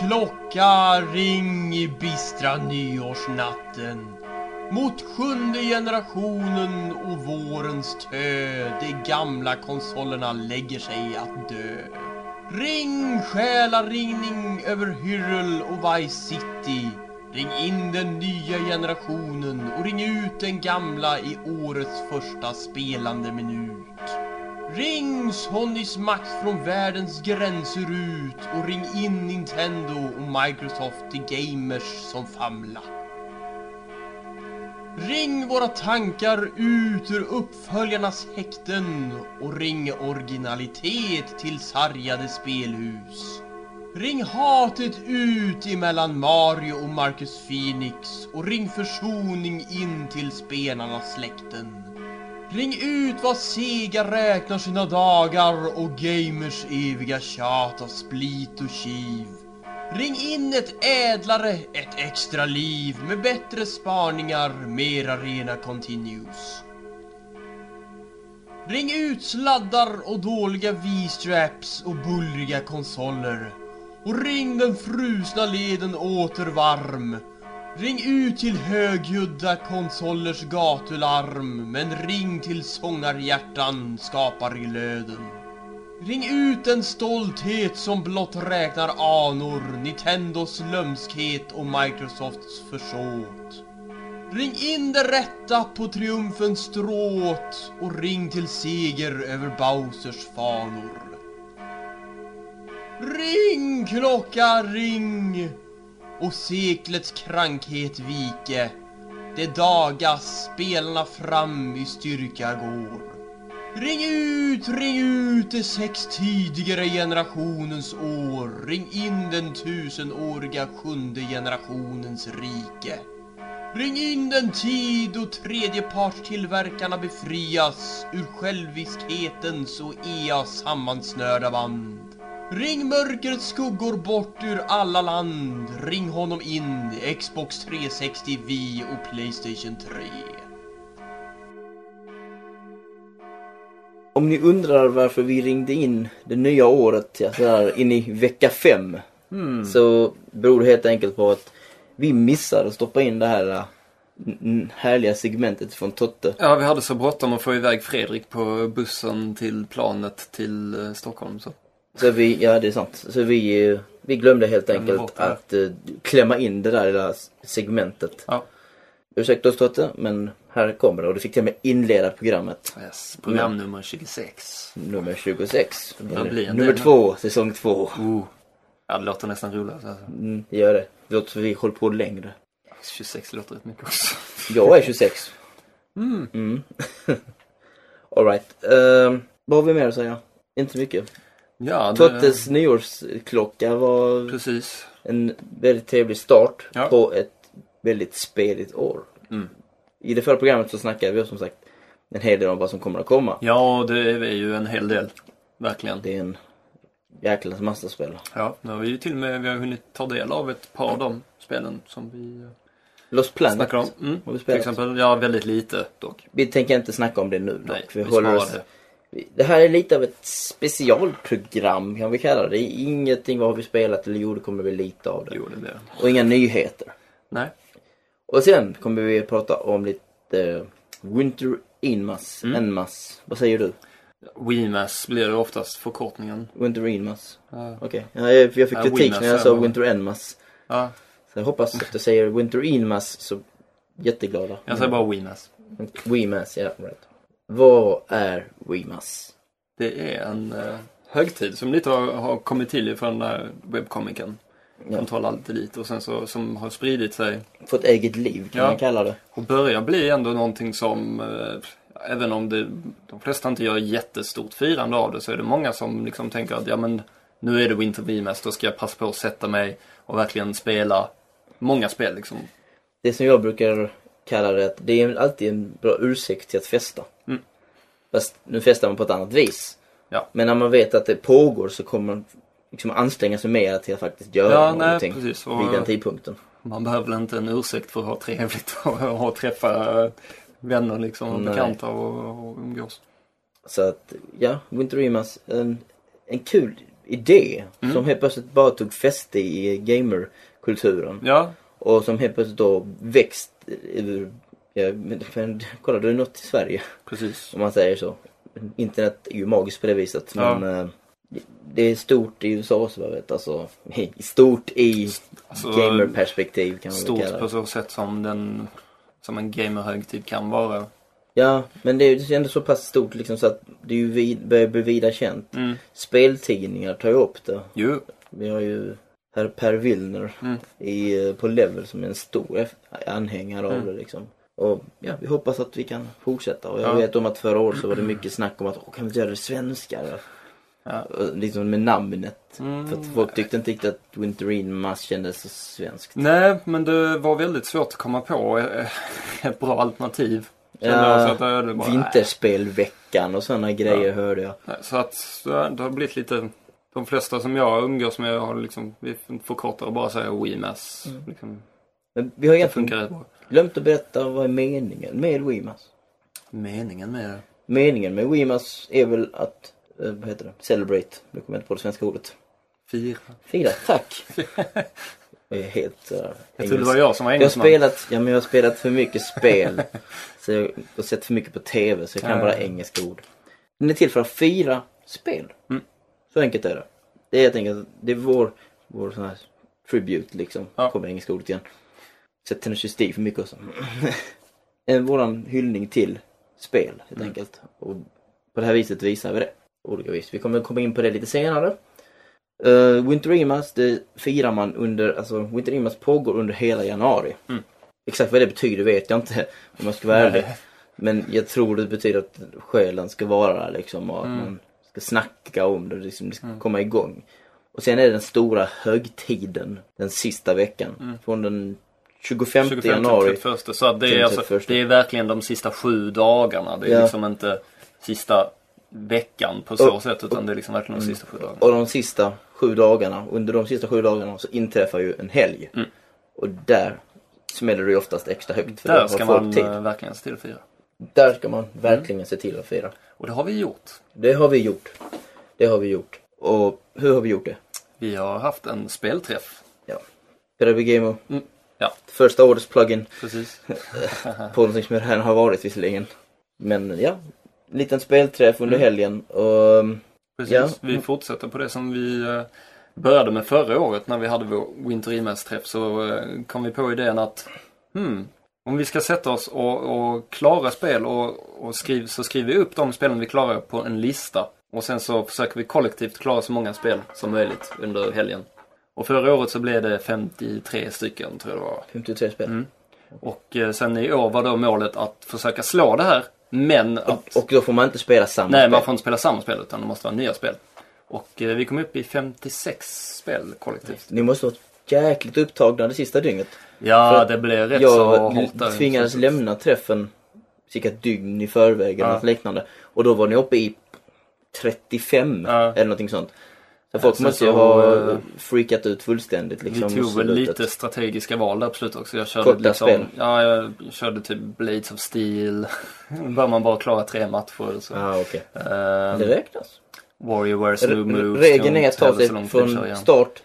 klocka ring i bistra nyårsnatten mot sjunde generationen och vårens tö De gamla konsolerna lägger sig att dö. Ring själaringning över Hyrule och Vice City. Ring in den nya generationen och ring ut den gamla i årets första spelande minut. Ring Sonys makt från världens gränser ut och ring in Nintendo och Microsoft till gamers som famla. Ring våra tankar ut ur uppföljarnas häkten och ring originalitet till sargade spelhus. Ring hatet ut emellan Mario och Marcus Phoenix och ring försoning in till spelarnas släkten. Ring ut vad Sega räknar sina dagar och gamers eviga tjat av split och kiv. Ring in ett ädlare, ett extra liv med bättre spaningar, mer arena continues. Ring ut sladdar och dåliga V-straps och bullriga konsoler. Och ring den frusna leden åter varm. Ring ut till högljudda konsolers gatularm men ring till sångarhjärtan skapar glöden. Ring ut en stolthet som blott räknar anor, Nintendos lömskhet och Microsofts försåt. Ring in det rätta på triumfens stråt och ring till seger över Bowsers fanor. Ring klocka ring! Och seklets krankhet vike. Det dagas spelarna fram i styrka går. Ring ut, ring ut de sex tidigare generationens år. Ring in den tusenåriga sjunde generationens rike. Ring in den tid då tredjepartstillverkarna befrias ur själviskhetens och Eas sammansnörda band. Ring mörkrets skuggor bort ur alla land. Ring honom in, Xbox 360, Wii och Playstation 3. Om ni undrar varför vi ringde in det nya året ja, så här, in i vecka fem. Så beror det helt enkelt på att vi missade att stoppa in det här äh, härliga segmentet från Totte. Ja, vi hade så bråttom att få iväg Fredrik på bussen till planet till eh, Stockholm. Så. Så vi, ja det är sant. Så vi, eh, vi glömde helt enkelt att eh, klämma in det där lilla segmentet. Ja. Ursäkta oss Totte, men här kommer det och du fick till och med inleda programmet. Yes, program nummer 26. Nummer 26. börjar bli en Nummer del. två, säsong två. Oh. Ja, det låter nästan roligare. Alltså. Mm, gör det. Det låter som vi håller på längre. 26 låter rätt mycket också. Jag är 26. Mm. Alright. Um, vad har vi mer att säga? Inte mycket. Ja, det, Tottes nyårsklocka var precis. en väldigt trevlig start Ja. på ett väldigt speligt år. Mm. I det förra programmet så snackade vi som sagt en hel del om vad som kommer att komma. Ja, det är ju en hel del. Verkligen. Det är en jäkla massa spel. Ja, nu har vi ju till och med vi har hunnit ta del av ett par av de spelen som vi eh, Lost Planet snackar om. Mm. har vi Till spelat. exempel, ja väldigt lite dock. Vi tänker inte snacka om det nu Nej, dock. Vi vi håller oss... det. Det här är lite av ett specialprogram kan vi kalla det. Det är ingenting vad har vi spelat eller jo det kommer bli lite av det. Jo, det det. Och inga nyheter. Nej. Och sen kommer vi prata om lite eh, Winter Inmas, Mm. Enmas. Vad säger du? Wimas blir det oftast förkortningen. Winter Inmas. Ja. Okej. Ja, jag, jag fick kritik Wimas när jag sa. Winter Enmas. ja, Så jag hoppas att du säger Winter Inmas så jätteglada. jag säger bara Wimas. Wimas, ja right. Vad är Wimas? Det är en eh, högtid som lite har, har kommit till från den där webbkomikern. Ja. Som talar lite dit och sen så som har spridit sig Få ett eget liv kan Ja. man kalla det. och börjar bli ändå någonting som eh, även om det, de flesta inte gör jättestort firande av det så är det många som liksom tänker att ja men nu är det Winter VMS, då ska jag passa på att sätta mig och verkligen spela många spel liksom. Det som jag brukar kalla det, det är alltid en bra ursäkt till att festa. Fast nu festar man på ett annat vis. Ja. Men när man vet att det pågår så kommer man liksom anstränga sig mer till att faktiskt göra Ja, nej, någonting precis. Och- vid den tidpunkten. Man behöver väl inte en ursäkt för att ha trevligt och, och träffa vänner liksom och Nej. bekanta och, och umgås. Så att, ja, Winter Remas, en, en kul, idé Mm. som helt plötsligt bara tog fäste i gamerkulturen. Ja, Och som helt plötsligt då växt ur, ja, men, men, kolla du är något i Sverige precis. om man säger så. Internet är ju magiskt på det viset Ja. men eh, det- det är stort i USA så jag vet alltså. Stort i Alltså, gamerperspektiv kan man Stort kalla på det. så sätt som den som en gamerhögtid kan vara. Ja men det är ju ändå så pass stort liksom så att det är ju vid, börjar bli vida känt. Mm. Speltidningar tar ju upp det. Jo, Vi har ju herr Per Willner Mm. i, eh, på Level som är en stor anhängare av Mm. det liksom. Och ja, vi hoppas att vi kan fortsätta. Och jag Ja. vet om att förra året så var det mycket snack om att Åh, kan vi göra det svenskare? Ja. Liksom med namnet. Mm. För att folk tyckte inte riktigt att Winterine Mass kändes så svenskt. Nej, men det var väldigt svårt att komma på eh, ett bra alternativ. Ja, det- det bara, Vinterspelveckan och sådana grejer hörde jag. Så att så det har blivit lite... De flesta som jag umgås med har liksom, vi förkortar och bara säger WeMass. Liksom, Men vi har det egentligen funkar rätt bra. Glömt att berätta vad är meningen med WeMass. Meningen med det. Meningen med WeMass är väl att, eh, vad heter det, celebrate. Nu kommer jag inte på det svenska ordet. Fira. Fira, tack! Jag är helt sådär Jag trodde det var jag som var Jag har engelsman. spelat, ja men jag har spelat för mycket spel. så jag har sett för mycket på TV så jag kan Ja, bara ja. engelska ord. Den är till för att fira spel. Mm. Så enkelt är det. Det är helt enkelt, det är vår, vår sån här tribute liksom. Ja. Kommer engelska ordet igen. Sett Tennessee Steve för mycket också. en våran hyllning till spel helt Mm. enkelt. Och på det här viset visar vi det. Olika vis. Vi kommer komma in på det lite senare. Uh, Winter Imas, det firar man under, alltså Winter Imas pågår under hela januari. Mm. Exakt vad det betyder vet jag inte om jag ska vara ärlig. Men jag tror det betyder att själen ska vara där liksom och att Mm. man ska snacka om det, liksom, det ska Mm. komma igång. Och sen är det den stora högtiden den sista veckan. Mm. Från den 25, 25 januari. 31. Så att det är, alltså, 31. det är verkligen de sista sju dagarna. Det är Ja. liksom inte sista veckan på så Och- sätt utan det är liksom verkligen de sista sju dagarna. Och de sista sju dagarna, under de sista sju dagarna så inträffar ju en helg. Mm. Och där smäller det ju oftast extra högt för Där ska man tid. eh, verkligen se till att fira. Där ska man verkligen se till att fira. Och det har vi gjort. Det har vi gjort. Det har vi gjort. Och hur har vi gjort det? Vi har haft en spelträff. Pedagog Gamer. Mm, ja. Första årets plugin Precis. på någonting som redan har varit visserligen. Men ja, en liten spelträff under Mm. helgen och Precis. Ja. Vi fortsätter på det som vi eh, började med förra året när vi hade vår Winter Imas-träff så eh, kom vi på idén att hmm, om vi ska sätta oss och, och klara spel och, och skriv, så skriver vi upp de spelen vi klarar på en lista. Och sen så försöker vi kollektivt klara så många spel som möjligt under helgen. Och förra året så blev det 53 stycken tror jag det var. 53 spel. Mm. Och eh, sen i år var då målet att försöka slå det här. Men att... Och då får man inte spela samma Nej, spel. man får inte spela samma spel utan det måste vara nya spel. Och eh, vi kom upp i 56 spel kollektivt. Ni måste vara jäkligt upptagna det sista dygnet. Ja, det blev rätt så Jag hårt där. tvingades lämna träffen cirka ett dygn i förväg eller Ja. något liknande. Och då var ni uppe i 35 Ja. eller någonting sånt. Så folk måste ju ha eh, freakat ut fullständigt liksom. Vi tog väl lite strategiska val där på slutet också. Jag körde Korta liksom, spel. Ja, jag körde typ Blades of Steel. Bör man bara klara tre matcher. Så. Ah, okej. Ehm, Det räknas. Warrior wears new moves. Regeln är att ta sig från start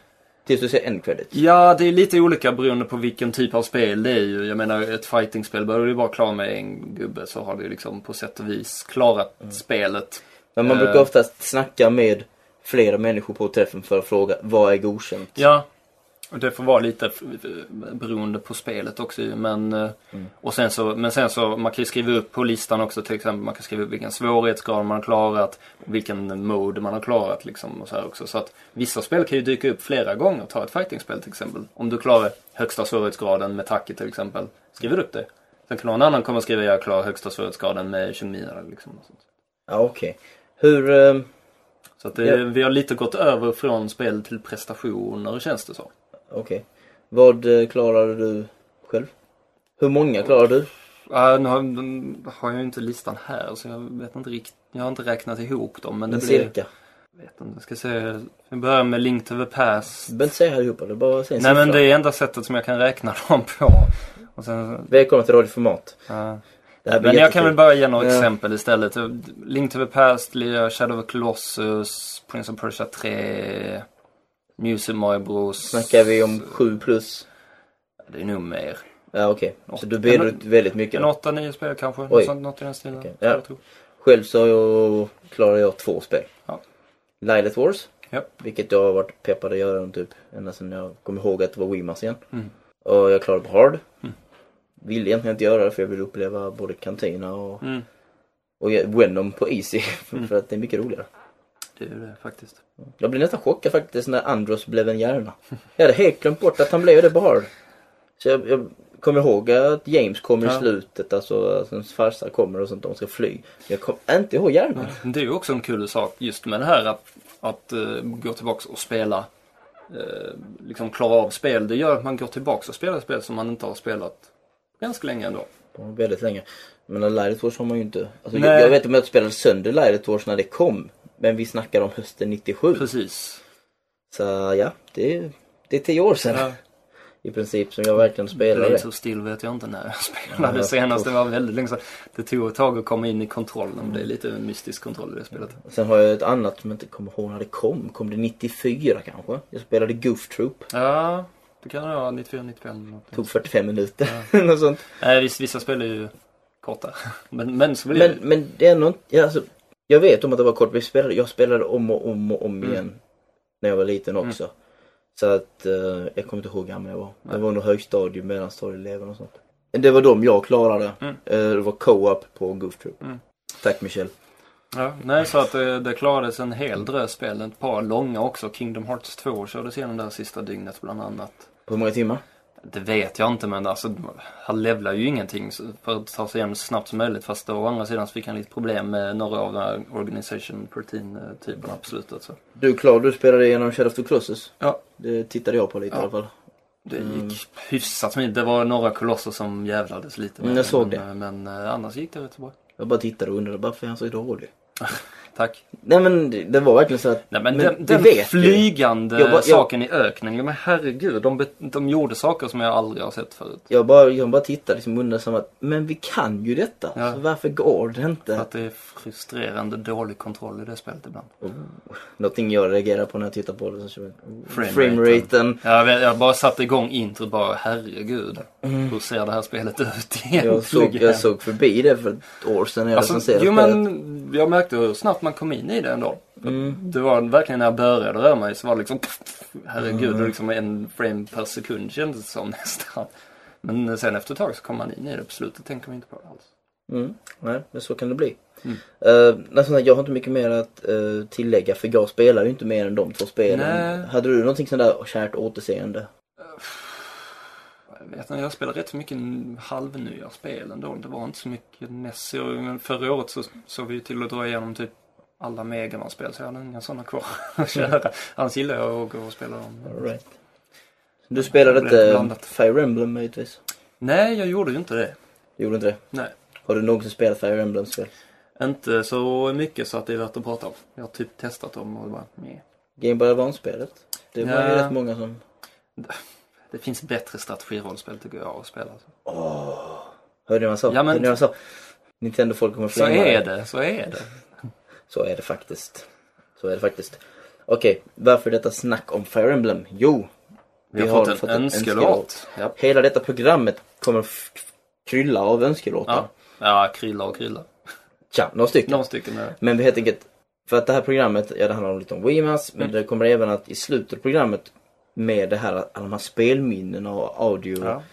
tills du ser en credit. Ja, det är lite olika beroende på vilken typ av spel det är ju. Jag menar, ett fightingspel bör du bara klara med en gubbe så har du liksom på sätt och vis klarat Mm. spelet. Men man Eh. brukar oftast snacka med flera människor på träffen för att fråga vad är godkänt. Ja, och det får vara lite f- beroende på spelet också men eh, Mm. och sen så, men sen så, man kan ju skriva upp på listan också till exempel, man kan skriva upp vilken svårighetsgrad man har klarat, vilken mode man har klarat liksom och så här också. Så att vissa spel kan ju dyka upp flera gånger, ta ett fightingspel till exempel. Om du klarar högsta svårighetsgraden med Taki till exempel, skriver du upp det. Sen kan någon annan komma och skriva jag klarar högsta svårighetsgraden med Shunmina liksom. och sånt. Ja, okej. Hur... eh, Så att det, Ja. vi har lite gått över från spel till prestationer känns det så. Okej. Vad eh, klarade du själv? Hur många klarade du? Ja, nu har, nu har jag ju inte listan här så jag vet inte riktigt. Jag har inte räknat ihop dem men det Men blir... cirka. Jag vet inte, jag ska se. Vi börjar med Link to the Past. Du behöver inte säga allihopa, det bara säga Nej men siffra. det är enda sättet som jag kan räkna dem på. Och sen, Välkommen till radioformat. ja. Blir Men jag kan väl bara ge några Ja. exempel istället. Link to the Past, Shadow of Colossus, Prince of Persia 3, Music Mario Bros. Snackar vi om 7 plus? Det är nog mer. Ja okej. Så Åtta. du ber ut väldigt mycket En då. 8-9 spel kanske. Oj. Något, sånt, något i den stilen. Skulle Ja. Själv så jag, klarar jag två spel. Ja. Lilith Wars. Ja. Vilket jag har varit peppad att göra typ ända sedan jag kom ihåg att det var Wimas igen. Mm. Och jag klarade på Hard. Mm. Vill egentligen inte göra det för jag vill uppleva både Cantina och, Mm. och Venom på Easy. För, Mm. för att det är mycket roligare. Det är det faktiskt. Jag blev nästan chockad faktiskt när Andros blev en hjärna. Jag hade helt glömt bort att han blev det på Hard. Så jag, jag kommer ihåg att James kommer i Ja. slutet, alltså att hans farsa kommer och sånt, de ska fly. Jag kommer inte ihåg hjärnan. Det är ju också en kul sak just med det här att, att eh, gå tillbaks och spela. eh, liksom klara av spel. Det gör att man går tillbaks och spelar spel som man inte har spelat ganska länge ändå. Väldigt länge. Men Light Wars har man ju inte... Alltså, jag, jag vet om jag spelade sönder Light Wars när det kom. Men vi snackar om hösten 97. Precis. Så ja, det, det är tio år sedan Ja. i princip som jag verkligen spelade Blade det. so Still vet jag inte när jag spelade Ja, senast. Det var väldigt länge sedan. Det tog ett tag att komma in i kontrollen. Det är lite mystisk kontroll i det spelet. Sen har jag ett annat som jag inte kommer ihåg när det kom. Kom det 94 kanske? Jag spelade Goof Troop. Ja, det kan det vara. 94, 95. något. Tog 45 minuter. Något sånt. Nej, visst, vissa spel är ju korta. Men, men så blir Men, men det är inte... Ja, alltså, jag vet om att det var kort. Spelade, jag spelade om och om och om Mm. igen. När jag var liten också. Så att eh, jag kommer inte ihåg hur gammal jag var. Det var nog högstadium, mellanstadieelever och sånt. Det var de jag klarade. Mm. Eh, det var co-op på Goof Troop. Mm. Tack Michel. Ja, nej, så att det, det klarades en hel drös spel. Ett par långa också. Kingdom Hearts 2 kördes igenom där sista dygnet bland annat. På hur många timmar? Det vet jag inte men alltså han levlar ju ingenting för att ta sig igenom så snabbt som möjligt. Fast å andra sidan så fick han lite problem med några av de här Organization 13 typerna på slutet. Så. Du klar, du spelade igenom Shadow of the Colossus. Ja. Det tittade jag på lite Ja. i alla fall. Det Mm. gick hyfsat smidigt. Det var några kolosser som jävlades lite med Mm, jag såg men, Men eh, annars gick det rätt så bra. Jag bara tittade och undrade varför är han så dålig? Tack. Nej men det, var verkligen så att... Nej men, Men den, den vet flygande Jag bara- jag- saken i öknen. Men herregud, de, de gjorde saker som jag aldrig har sett förut. Jag bara, jag bara tittade liksom undrade som att, men vi kan ju detta. Ja. Så varför går det För inte? att det är frustrerande dålig kontroll i det spelet ibland. Någonting jag reagerar på när jag tittar på det. Så Frameraten. Jag, vet, jag bara satte igång introt bara, herregud. Hur ser det här spelet ut egentligen? Mm. Jag såg, jag såg förbi det för ett år sedan när jag Alltså, recenserade jo spelet. men jag märkte hur snabbt man kom in i det ändå. Mm. Det var verkligen när jag började röra mig så var det liksom Herregud, Mm. liksom en frame per sekund kändes det som nästan. Men sen efter ett tag så kom man in i det. På slutet tänker man inte på det alls. Mm. Nej, men så kan det bli. Mm. Uh, jag har inte mycket mer att eh, tillägga för jag spelar ju inte mer än de två spelen. Nej. Hade du någonting sånt där kärt återseende? Jag vet inte, jag spelar rätt så mycket halvnya spel ändå. Det var inte så mycket. Men förra året så såg vi till att dra igenom typ alla Megaman-spel så jag hade inga sådana kvar att köra. Annars gillar jag att gå och spela dem. All right. Du spelade inte blandat. Fire Emblem möjligtvis? Nej, jag gjorde ju inte det. Du gjorde inte det? Nej. Har du någonsin spelat Fire Emblem-spel? Inte så mycket så att det är värt att prata om. Jag har typ testat dem och bara, nej. Game Boy Advance-spelet? Det var ju Ja. rätt många som... Det finns bättre strategirollspel tycker jag att spela. Hörde ni vad jag sa? Ja, men- Hörde ni vad jag sa? Nintendo-folk kommer Så flämma är det, så är det. Så är det faktiskt. Så är det faktiskt. Okej, varför detta snack om Fire Emblem? Jo, Vi har, fått en önskelåt. Ja. hela detta programmet kommer krylla av önskelåtar. Ja. ja, krilla och krilla. Tja, några stycken. Några stycken är Men vi helt enkelt, för att det här programmet, ja det handlar om lite om Wimas, men Mm. det kommer även att i slutet av programmet med det här, alla de här spelminnena och audio Ja.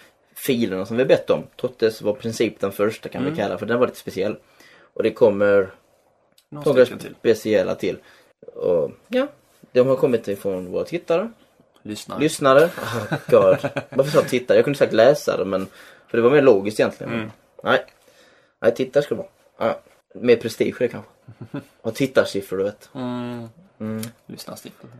som vi bett om. Tottes var princip den första kan Mm. vi kalla för den var lite speciell. Och det kommer några till. speciella till. Och ja, de har kommit ifrån våra tittare, Lyssna. lyssnare. Oh, God. Varför sa jag tittare? Jag kunde sagt läsare men för det var mer logiskt egentligen. Mm. Nej, nej tittare ska det vara. Ja, mer prestige det kanske. Och tittarsiffror du vet. Mm. Mm. Lyssna stiftet.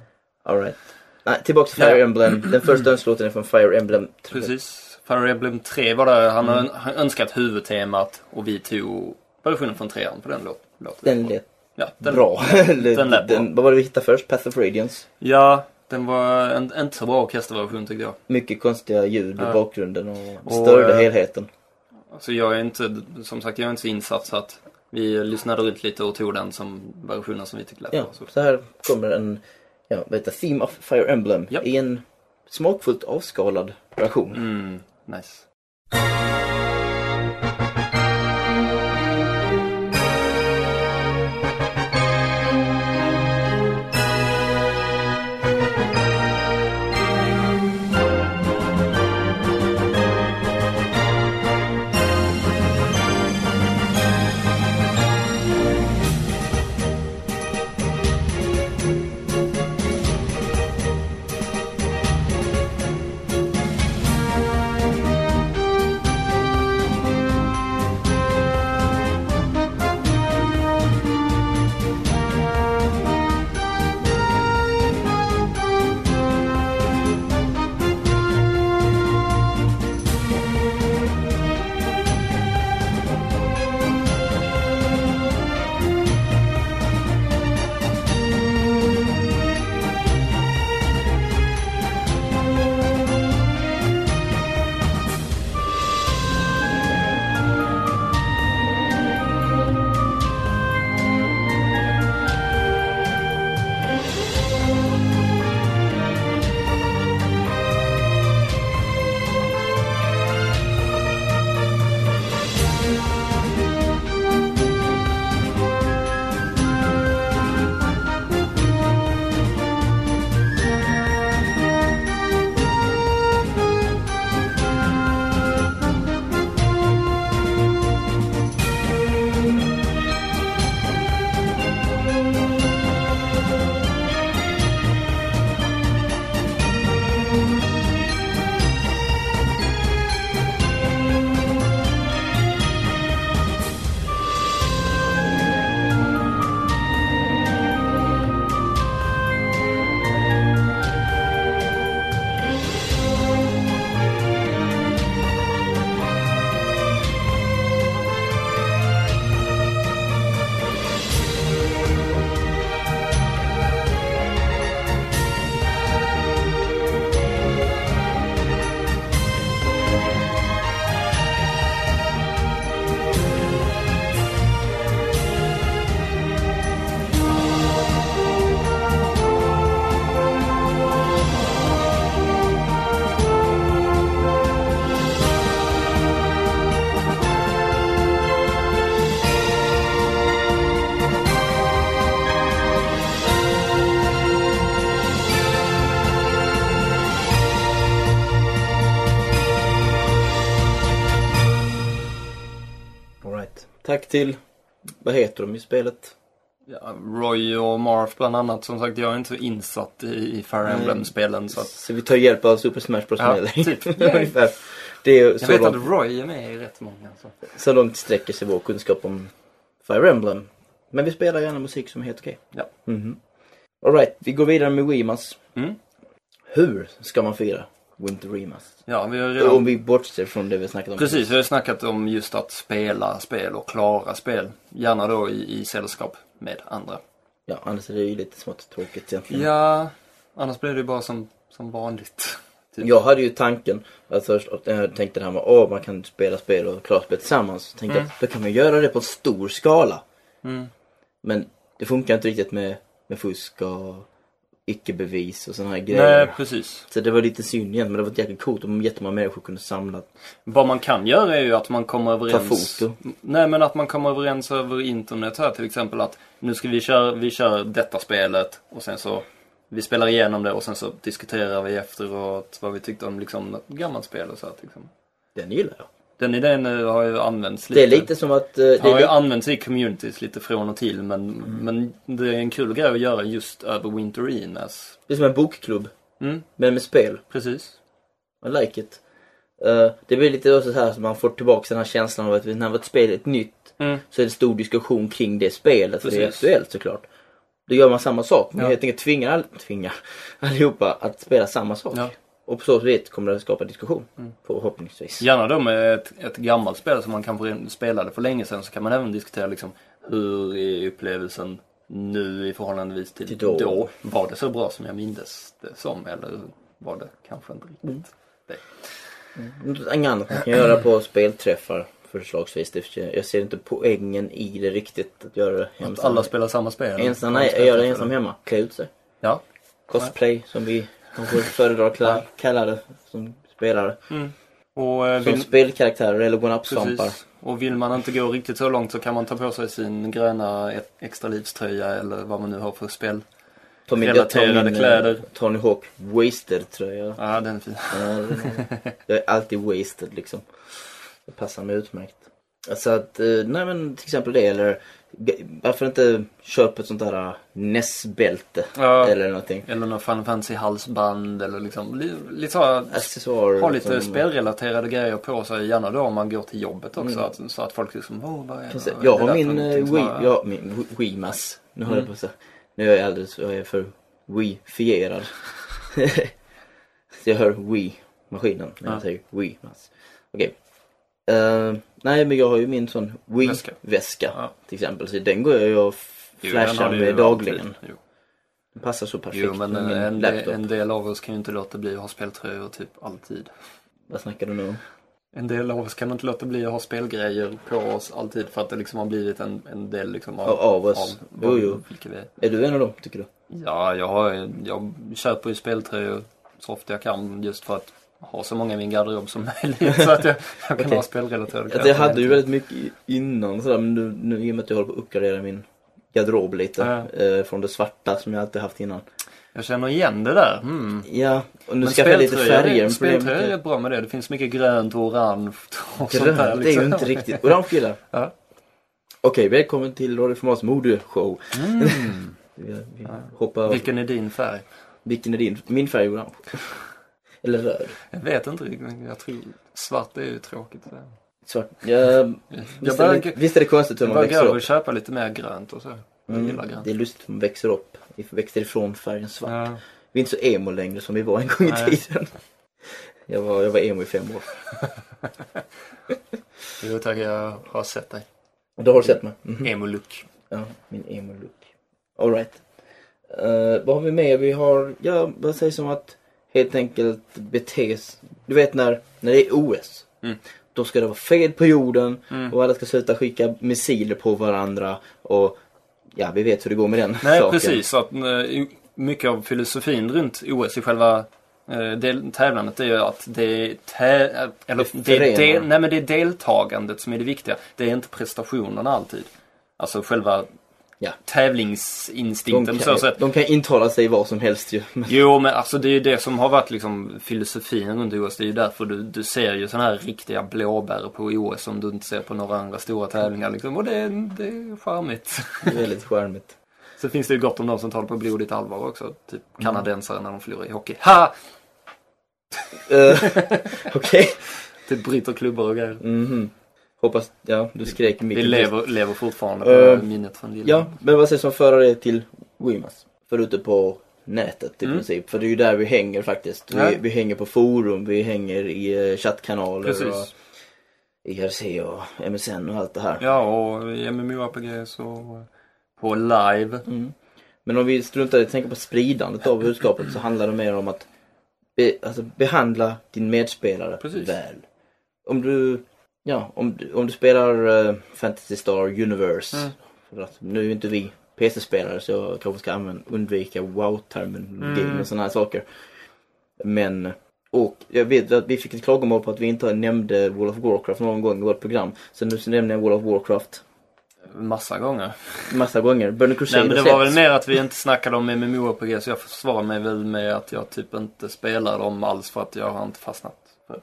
Alright. Nej, tillbaka till Fire. Emblem. Den första önskelåten är från Fire Emblem. Precis. Fire Emblem 3 var det. Han har Mm. önskat huvudtemat och vi tog versionen från trean på den låt- låten. Den lät ja, den, bra. den lät bra. vad var det vi hittade först? Path of Radiance. Ja, den var en, inte så bra orkesterversion tyckte jag. Mycket konstiga ljud i Ja. bakgrunden och störde eh, helheten. Alltså jag är inte, som sagt, jag är inte så insatt så att vi lyssnade runt lite och tog den som versionen som vi tyckte lät Ja, bra. Så. här kommer en, ja, vad heter Theme of Fire Emblem Japp. i en smakfullt avskalad version. Mm, nice. Tack till, vad heter de i spelet? Ja, Roy och Marth bland annat. Som sagt, jag är inte så insatt i, i Fire. Emblem-spelen. Så att Så vi tar hjälp av Super Smash Bros. Ja, typ. Ungefär. Det är jag så vet långt, att Roy är med i rätt många. Så. så långt sträcker sig vår kunskap om Fire Emblem. Men vi spelar gärna musik som är helt okej. Ja. Mhm. All right, vi går vidare med Wimas. Mm. Hur ska man fira Winter Remas? Ja, vi har Om redan... vi bortser från det vi snackat om. Precis, vi har snackat om just att spela spel och klara spel. Gärna då i, i sällskap med andra. Ja, annars är det ju lite smått tråkigt egentligen. Ja, annars blir det ju bara som, som vanligt. Typ. Jag hade ju tanken, att först att jag tänkte det här med att man kan spela spel och klara spel tillsammans. Så tänkte Mm. jag, då kan man göra det på en stor skala. Mm. Men det funkar inte riktigt med, med fusk och icke-bevis och sådana här grejer. Nej, precis. Så det var lite synd igen, men det var jäkligt coolt om jättemånga människor kunde samla. Vad man kan göra är ju att man kommer överens... foto. Nej, men att man kommer överens över internet här till exempel att nu ska vi köra, vi kör detta spelet och sen så vi spelar igenom det och sen så diskuterar vi efteråt vad vi tyckte om liksom något gammalt spel och så här, liksom. Den gillar jag. Den idén har ju använts lite. Det är lite som att... eh, Det har ju använts i communities lite från och till men, Mm. men det är en kul grej att göra just över Winter Arenas. det är som en bokklubb, Mm, men med spel. precis. I like it. Eh, det blir lite också så här som man får tillbaka den här känslan av att när ett spel är ett nytt Mm. så är det stor diskussion kring det spelet för det är aktuellt såklart. Då gör man samma sak. Man Ja. helt enkelt tvingar, all, tvingar allihopa att spela samma sak. Ja. Och på så sätt kommer det skapa diskussion. Mm. Förhoppningsvis. Gärna då med ett, ett gammalt spel som man kanske spelade för länge sedan så kan man även diskutera liksom hur är upplevelsen nu i förhållandevis till, Till då. Var det så bra som jag mindes det som eller var det kanske inte riktigt Mm. det? Något annat man kan göra på spelträffar förslagsvis. Det, jag ser inte poängen i det riktigt att göra det Att ensam. alla spelar samma spel. Ensam, nej, göra det ensam hemma. Klä ut sig. Ja. Cosplay som vi kanske föredrar att kalla- kalla det som spelare. Och, eh, Som vill, spelkaraktärer eller one-up-svampar. och vill man inte gå riktigt så långt så kan man ta på sig sin gröna extra livströja eller vad man nu har för spel. Ta min, jag tar Relaterade min, kläder. eh, Tony Hawk wasted tröja. Ja, den är fin. Jag är alltid wasted liksom. Det passar mig utmärkt. Så att, eh, nej men till exempel det eller varför inte köpa ett sånt där eh, NES-bälte Ja. eller någonting. Eller någon Final Fantasy halsband eller liksom li, lite så här, Accessoarer. ha lite som- spelrelaterade grejer på sig. Gärna då om man går till jobbet också. Att, så att folk liksom, oh, vad är, är Jag det har min för eh, någonting som Wii, ja, min Wii- Wiimas. Nu håller jag Mm. på att säga. Nu är jag alldeles, jag är för Wii-fierad. Jag hör Wii-maskinen när jag Ja. säger Wii-mas. Okej. Eh, nej men jag har ju min sån Väska. Wii-väska Ja. till exempel. Så den går jag och Jo, den har flashar ju med dagligen. Jo. Den passar så perfekt Jo, men med min en, del, laptop. en del av oss kan ju inte låta bli att ha speltröjor typ alltid. Vad snackar du nu om? En del av oss kan inte låta bli att ha spelgrejer på oss alltid för att det liksom har blivit en, en del liksom av, Av- av oss. vad- Jo, jo. vi är. Är du en av dem tycker du? Ja, jag, har, jag köper ju speltröjor så ofta jag kan just för att ha så många i min garderob som möjligt så att jag, jag kan Okej. ha spelrelaterade Alltså, jag hade ju väldigt mycket innan sådär men nu, nu i och med att jag håller på att uppgradera min garderob lite. Eh, från det svarta som jag alltid haft innan. Jag känner igen det där. Mm. Ja, och nu ska jag lite färger. Speltröjor är rätt bra med det. Det finns mycket grönt och orange och sånt Grönt, där. det är liksom. ju inte riktigt. Orange gillar. Ja. Okej, välkommen till Radio Formats modeshow. Mm. Vi, vi hoppar... Vilken är din färg? Vilken är din? Min färg är orange. Eller röd. Jag vet inte riktigt, men jag tror svart är ju tråkigt. Svart. Ja, Jag visst, är börjar, det, visst är det konstigt hur jag man börjar växer gå och upp? köpa lite mer grönt och så. Jag Mm, det är lustigt hur man växer upp. Växer ifrån färgen svart. Ja. Vi är inte så emo längre som vi var en gång i Nej. tiden. Jag var, jag var emo i fem år. Jo tack, jag har sett dig. Då har du sett mig? Mhm. Emo-look. Ja, min emo-look. Alright. Uh, vad har vi mer? Vi har, ja, vad sägs om att helt enkelt betes... Du vet när, när det är OS. Mm. Då ska det vara fred på jorden Mm. och alla ska sluta skicka missiler på varandra och ja, vi vet hur det går med den Nej, saken. precis. Att, eh, mycket av filosofin runt OS i själva eh, del, tävlandet är ju att det är, tä, eller, det, förenar. del, nej, men det är deltagandet som är det viktiga. Det är inte prestationerna alltid. Alltså själva Ja. Mm. tävlingsinstinkten De på så sätt. de kan intala sig vad som helst ju. Jo, men alltså det är ju det som har varit liksom filosofin runt OS. Det är ju därför du, du ser ju sådana här riktiga blåbär på OS som du inte ser på några andra stora tävlingar liksom. Och det, är- det är charmigt. Det är väldigt charmigt. Så finns det ju gott om de som tar det på blodigt allvar också. Typ Mm. kanadensare när de förlorar i hockey. Ha! Eh, Okej. Typ bryter klubbor och grejer. Mhm. Hoppas, ja, du skrek i Vi lever, lever fortfarande på Eh, minnet från lilla. Ja, men vad sägs om att föra det till Wimas? För ute på nätet i Mm. princip. För det är ju där vi hänger faktiskt. Vi, vi hänger på forum, vi hänger i eh, chattkanaler Precis. och IRC och MSN och allt det här. Ja, och i MMORPG så på live. Mm. Men om vi struntar i att tänka på spridandet av budskapet så handlar det mer om att be, alltså, behandla din medspelare Precis. väl. Om du, ja, om, du- om du spelar eh, Fantasy Star Universe. Mm. För att nu är inte vi PC-spelare så jag kanske ska använda, undvika wow-terminologi Mm. och sådana här saker. Men, och jag vet att vi fick ett klagomål på att vi inte nämnde World of Warcraft någon gång i vårt program. Så nu så nämner jag World of Warcraft Massa gånger. massa gånger. Burning Crusade Nej men det var väl mer att vi inte snackade om MMORPG så jag försvarar mig väl med att jag typ inte spelar dem alls för att jag har inte fastnat för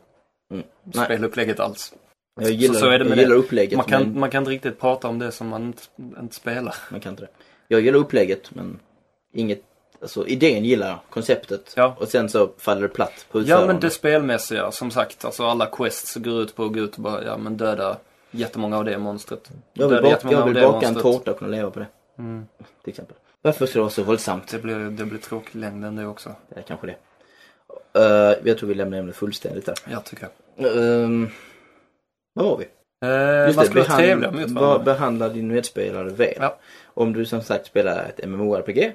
Mm. Spelupplägget alls. Jag gillar, så är det med jag det. gillar upplägget Man kan, men man kan inte riktigt prata om det som man inte, inte spelar. man kan inte det. Jag gillar upplägget men inget, alltså idén gillar jag, konceptet. Ja. Och sen så faller det platt på Ja utförande. men det spelmässiga som sagt, alltså alla quests går ut på att gå ut och bara, ja men döda jättemånga av det monstret. Jag vill, jättemånga jag vill det baka en tårta och kunna leva på det. Mm. Till exempel. Varför ska det vara så våldsamt? Det blir, det blir tråkig längden det också. Det är kanske det. Uh, jag tror vi lämnar ämnet fullständigt där. Jag tycker jag. Um, vad har vi? Eh, man ska vara trevliga mot varandra. behandla din medspelare väl. Ja. Om du som sagt spelar ett MMORPG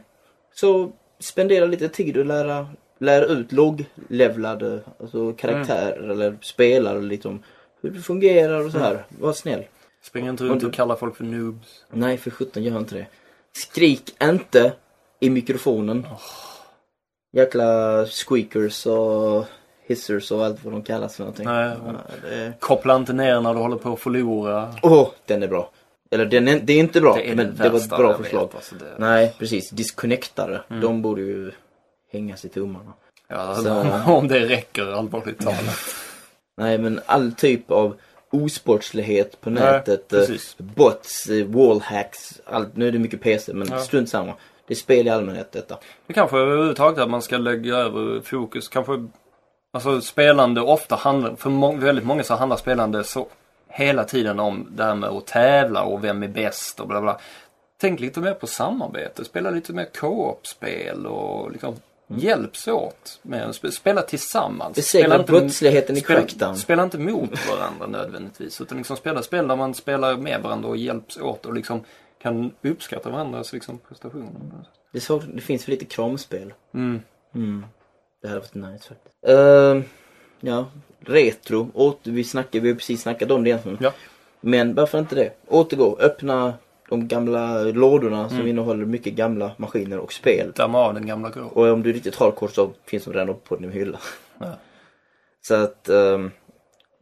så spendera lite tid och lära, lära ut logglevlade alltså karaktärer Mm. eller spelare liksom hur det fungerar och så här. Var snäll. Spring inte runt och kalla folk för noobs. Nej, för sjutton gör inte det. Skrik inte i mikrofonen. Jäkla squeakers och hissers och allt vad de kallas för någonting. Nej. Ja, det... Koppla inte ner när du håller på att förlora. Åh, den är bra. Eller den är, det är inte bra, Det är men det var ett bra förslag. vet, alltså det- Nej, precis. Disconnectare. De borde ju hängas i tummarna. Ja, Så- om det räcker allvarligt talat. Nej, men all typ av osportslighet på Nej, nätet. eh, precis. bots, eh, wallhacks. Allt. Nu är det mycket PC, men Ja. strunt samma. Det är spel i allmänhet detta. Det kanske överhuvudtaget att man ska lägga över fokus. Kanske, alltså spelande ofta handlar, för må, väldigt många så handlar spelande så hela tiden om det här med att tävla och vem är bäst och bla bla. Tänk lite mer på samarbete, spela lite mer co-op-spel och liksom hjälps åt med spela tillsammans. Besegra Spela inte- brottsligheten i Crackdown. spela inte mot varandra nödvändigtvis utan liksom spela spel där man spelar med varandra och hjälps åt och liksom kan uppskatta varandras liksom prestationer. Det, så, det finns för lite kramspel. Mm. Mm. Det hade varit nice faktiskt. Ehm, ja, retro. Åter, vi, snackade, vi har precis snackat om det egentligen. Ja. Men varför inte det? Återgå, öppna de gamla lådorna som Mm. innehåller mycket gamla maskiner och spel. Damma av den gamla grå. Och om du är riktigt hardcore så finns de redan uppe på din hylla. Ja. Så att, um,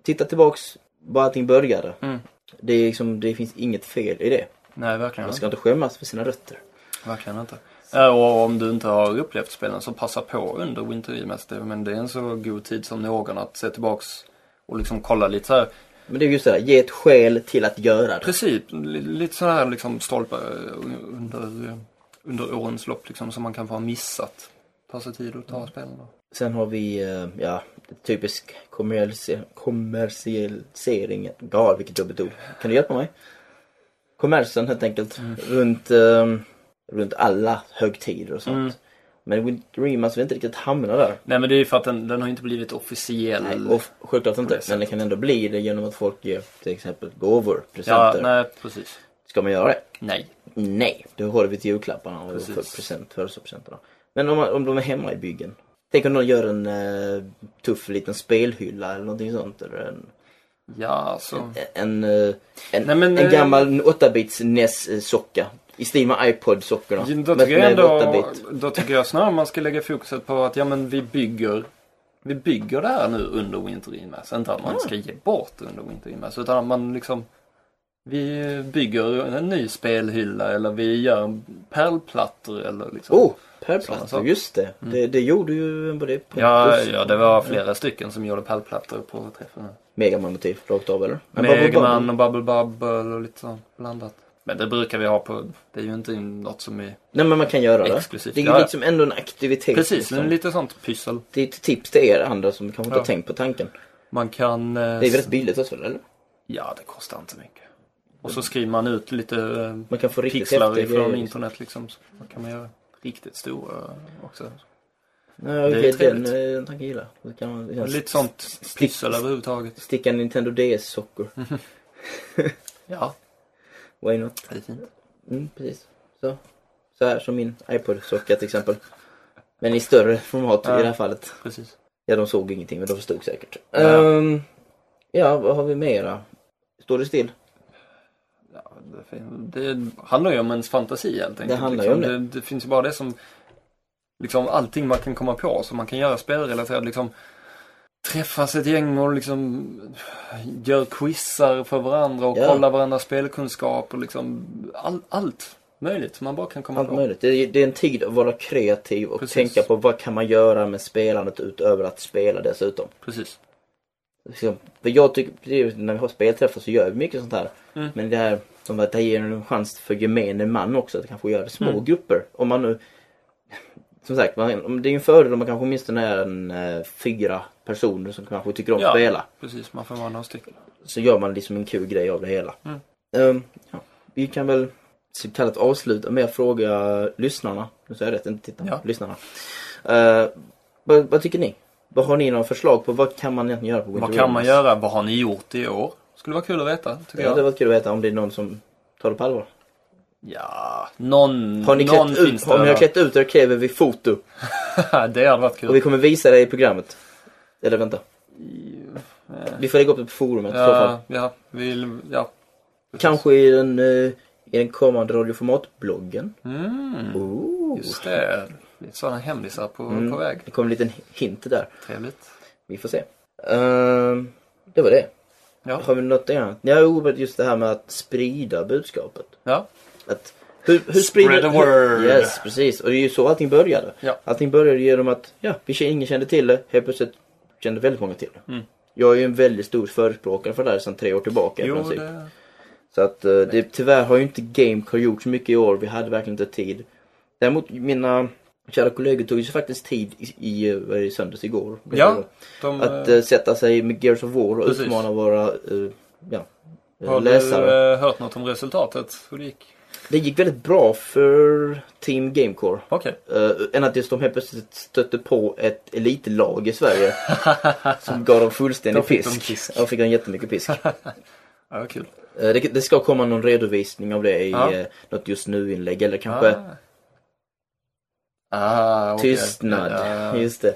titta tillbaks var allting började. Mm. Det, är liksom, det finns inget fel i det. Nej, verkligen Man ska inte. inte skämmas för sina rötter. Verkligen inte. Och om du inte har upplevt spelen så passa på under Winter. Men det är en så god tid som någon att se tillbaks och liksom kolla lite så här. Men det är just det där, ge ett skäl till att göra det. Precis, li- lite så här liksom stolpar eh, under, eh, under årens lopp liksom som man kan få ha missat. Ta sig tid att ta spelen då. Sen har vi, eh, ja, typisk kommersi- kommersialisering. Gal, vilket jobbigt ord. Kan du hjälpa mig? Kommersen helt enkelt. Runt, eh, runt alla högtider och sånt. Mm. Men Remaster vill inte riktigt hamna där. Nej men det är ju för att den, den har inte blivit officiell. Nej, och självklart inte. Men det kan ändå bli det genom att folk ger till exempel gåvor, ja, presenter. nej precis. Ska man göra det? Nej. Nej, då håller vi till julklapparna och Precis. för present, födelsedagspresenterna. Men om, om de är hemma i byggen. Tänk om någon gör en eh, tuff liten spelhylla eller någonting sånt. Eller en, Ja, alltså. en, eh, en, Nej, men, en eh, gammal 8-bits NES-socka. I stil med iPod-sockorna. Då tycker, jag ändå, 8-bit. då tycker jag snarare man ska lägga fokuset på att ja men vi bygger vi bygger det här nu under Winter Inmass. Inte att man ska ge bort under Winter Inmass utan att man liksom vi bygger en ny spelhylla eller vi gör pärlplattor eller liksom. Oh, pärlplattor, just det. det. Det gjorde ju både på Ja, ja, det var flera stycken som gjorde pärlplattor på träffen. Megaman-motiv rakt av eller? Megaman och Bubble Bubble och lite sånt blandat. Men det brukar vi ha på, det är ju inte något som är Nej men man kan göra det. Exklusivt, Det är ju liksom ändå en aktivitet. Precis, liksom. lite sånt pyssel. Det är ett tips till er andra som kanske inte Ja. har tänkt på tanken. Man kan... eh, Det är väldigt billigt också eller? Ja, det kostar inte mycket. Och så skriver man ut lite eh, Man kan få pixlar ifrån internet liksom. Så kan man göra riktigt stora också. Ja, Det är den, trevligt. eh, den tanken gillar jag. Så kan man, ja, Lite sånt pyssel överhuvudtaget. Sticka Nintendo DS-sockor. Ja, Why not? det är fint. Mm, precis. Så. Så här som min iPod-socka till exempel. Men i större format Ja. i det här fallet. Precis. Ja, de såg ingenting men de förstod säkert. Ja. Ehm, ja, vad har vi mera? Står det still? Ja, det, det handlar ju om ens fantasi helt enkelt. handlar ju om liksom. det. det. finns ju bara det som, liksom allting man kan komma på som man kan göra spelrelaterat. Liksom, träffas ett gäng och liksom gör quizar för varandra och Ja. kolla varandras spelkunskap och liksom all, allt möjligt man bara kan komma Allt på. möjligt. Det är, det är en tid att vara kreativ och Precis. tänka på vad kan man göra med spelandet utöver att spela dessutom. Precis. Liksom, För jag tycker, när vi har spelträffar så gör vi mycket sånt här. Mm. Men det här som att det ger en chans för gemene man också att kanske göra små Mm. grupper. Om man nu som sagt, det är ju en fördel om man kanske åtminstone är en eh, fyra personer som kanske tycker om att Ja. spela. Precis, man får vara några stycken. Så gör man liksom en kul grej av det hela. Mm. Ehm, ja. Vi kan väl så kallat avsluta med att fråga lyssnarna. Nu säger jag rätt, inte tittarna. Ja. Lyssnarna. Eh, vad, vad tycker ni? Vad har ni några förslag på? Vad kan man egentligen göra på Winter Vad kan man göra? Vad har ni gjort i år? Skulle vara kul att veta, tycker Ja, det jag. var kul att veta om det är någon som tar det på allvar. Ja, någon, Har ni någon ut, finns om ni har klätt ut er kräver vi foto. det hade varit kul. Och vi kommer visa det i programmet. Eller vänta. Vi får lägga upp det på forumet i så fall. Ja, ja, vill, ja. Kanske i den, eh, i den kommande radioformat-bloggen. Mm, Oh. just det. Lite sådana hemlisar på, Mm. på väg. Det kommer en liten hint där. Trevligt. Vi får se. Ehm, det var det. Ja. Har vi något annat? Ja, jo, men just det här med att sprida budskapet. Ja. Att, hur, hur Spread sprider... the word. Yes, precis. Och det är ju så allting började. Ja. Allting började genom att, ja, vi ingen kände till det. Helt plötsligt kände väldigt många till. Mm. Jag är ju en väldigt stor förespråkare för det här sedan tre år tillbaka i Jo, princip. det... Så att eh, det, tyvärr har ju inte Gamecore gjort så mycket i år. Vi hade verkligen inte tid. Däremot mina kära kollegor tog ju sig faktiskt tid i, i, söndags igår. Ja, de... Att eh, sätta sig med Gears of War och Precis. utmana våra eh, ja, har läsare. du eh, hört något om resultatet? Hur det gick? Det gick väldigt bra för Team Gamecore. Okej. Uh, än att just de helt plötsligt stötte på ett elitlag i Sverige som gav dem fullständig fick de pisk. pisk. Ja, fick de jättemycket pisk. Ja, kul. Eh, det, det ska komma någon redovisning av det i Ja. uh, något just nu-inlägg eller kanske Ah. Ah, okej. tystnad. Ja. Just det.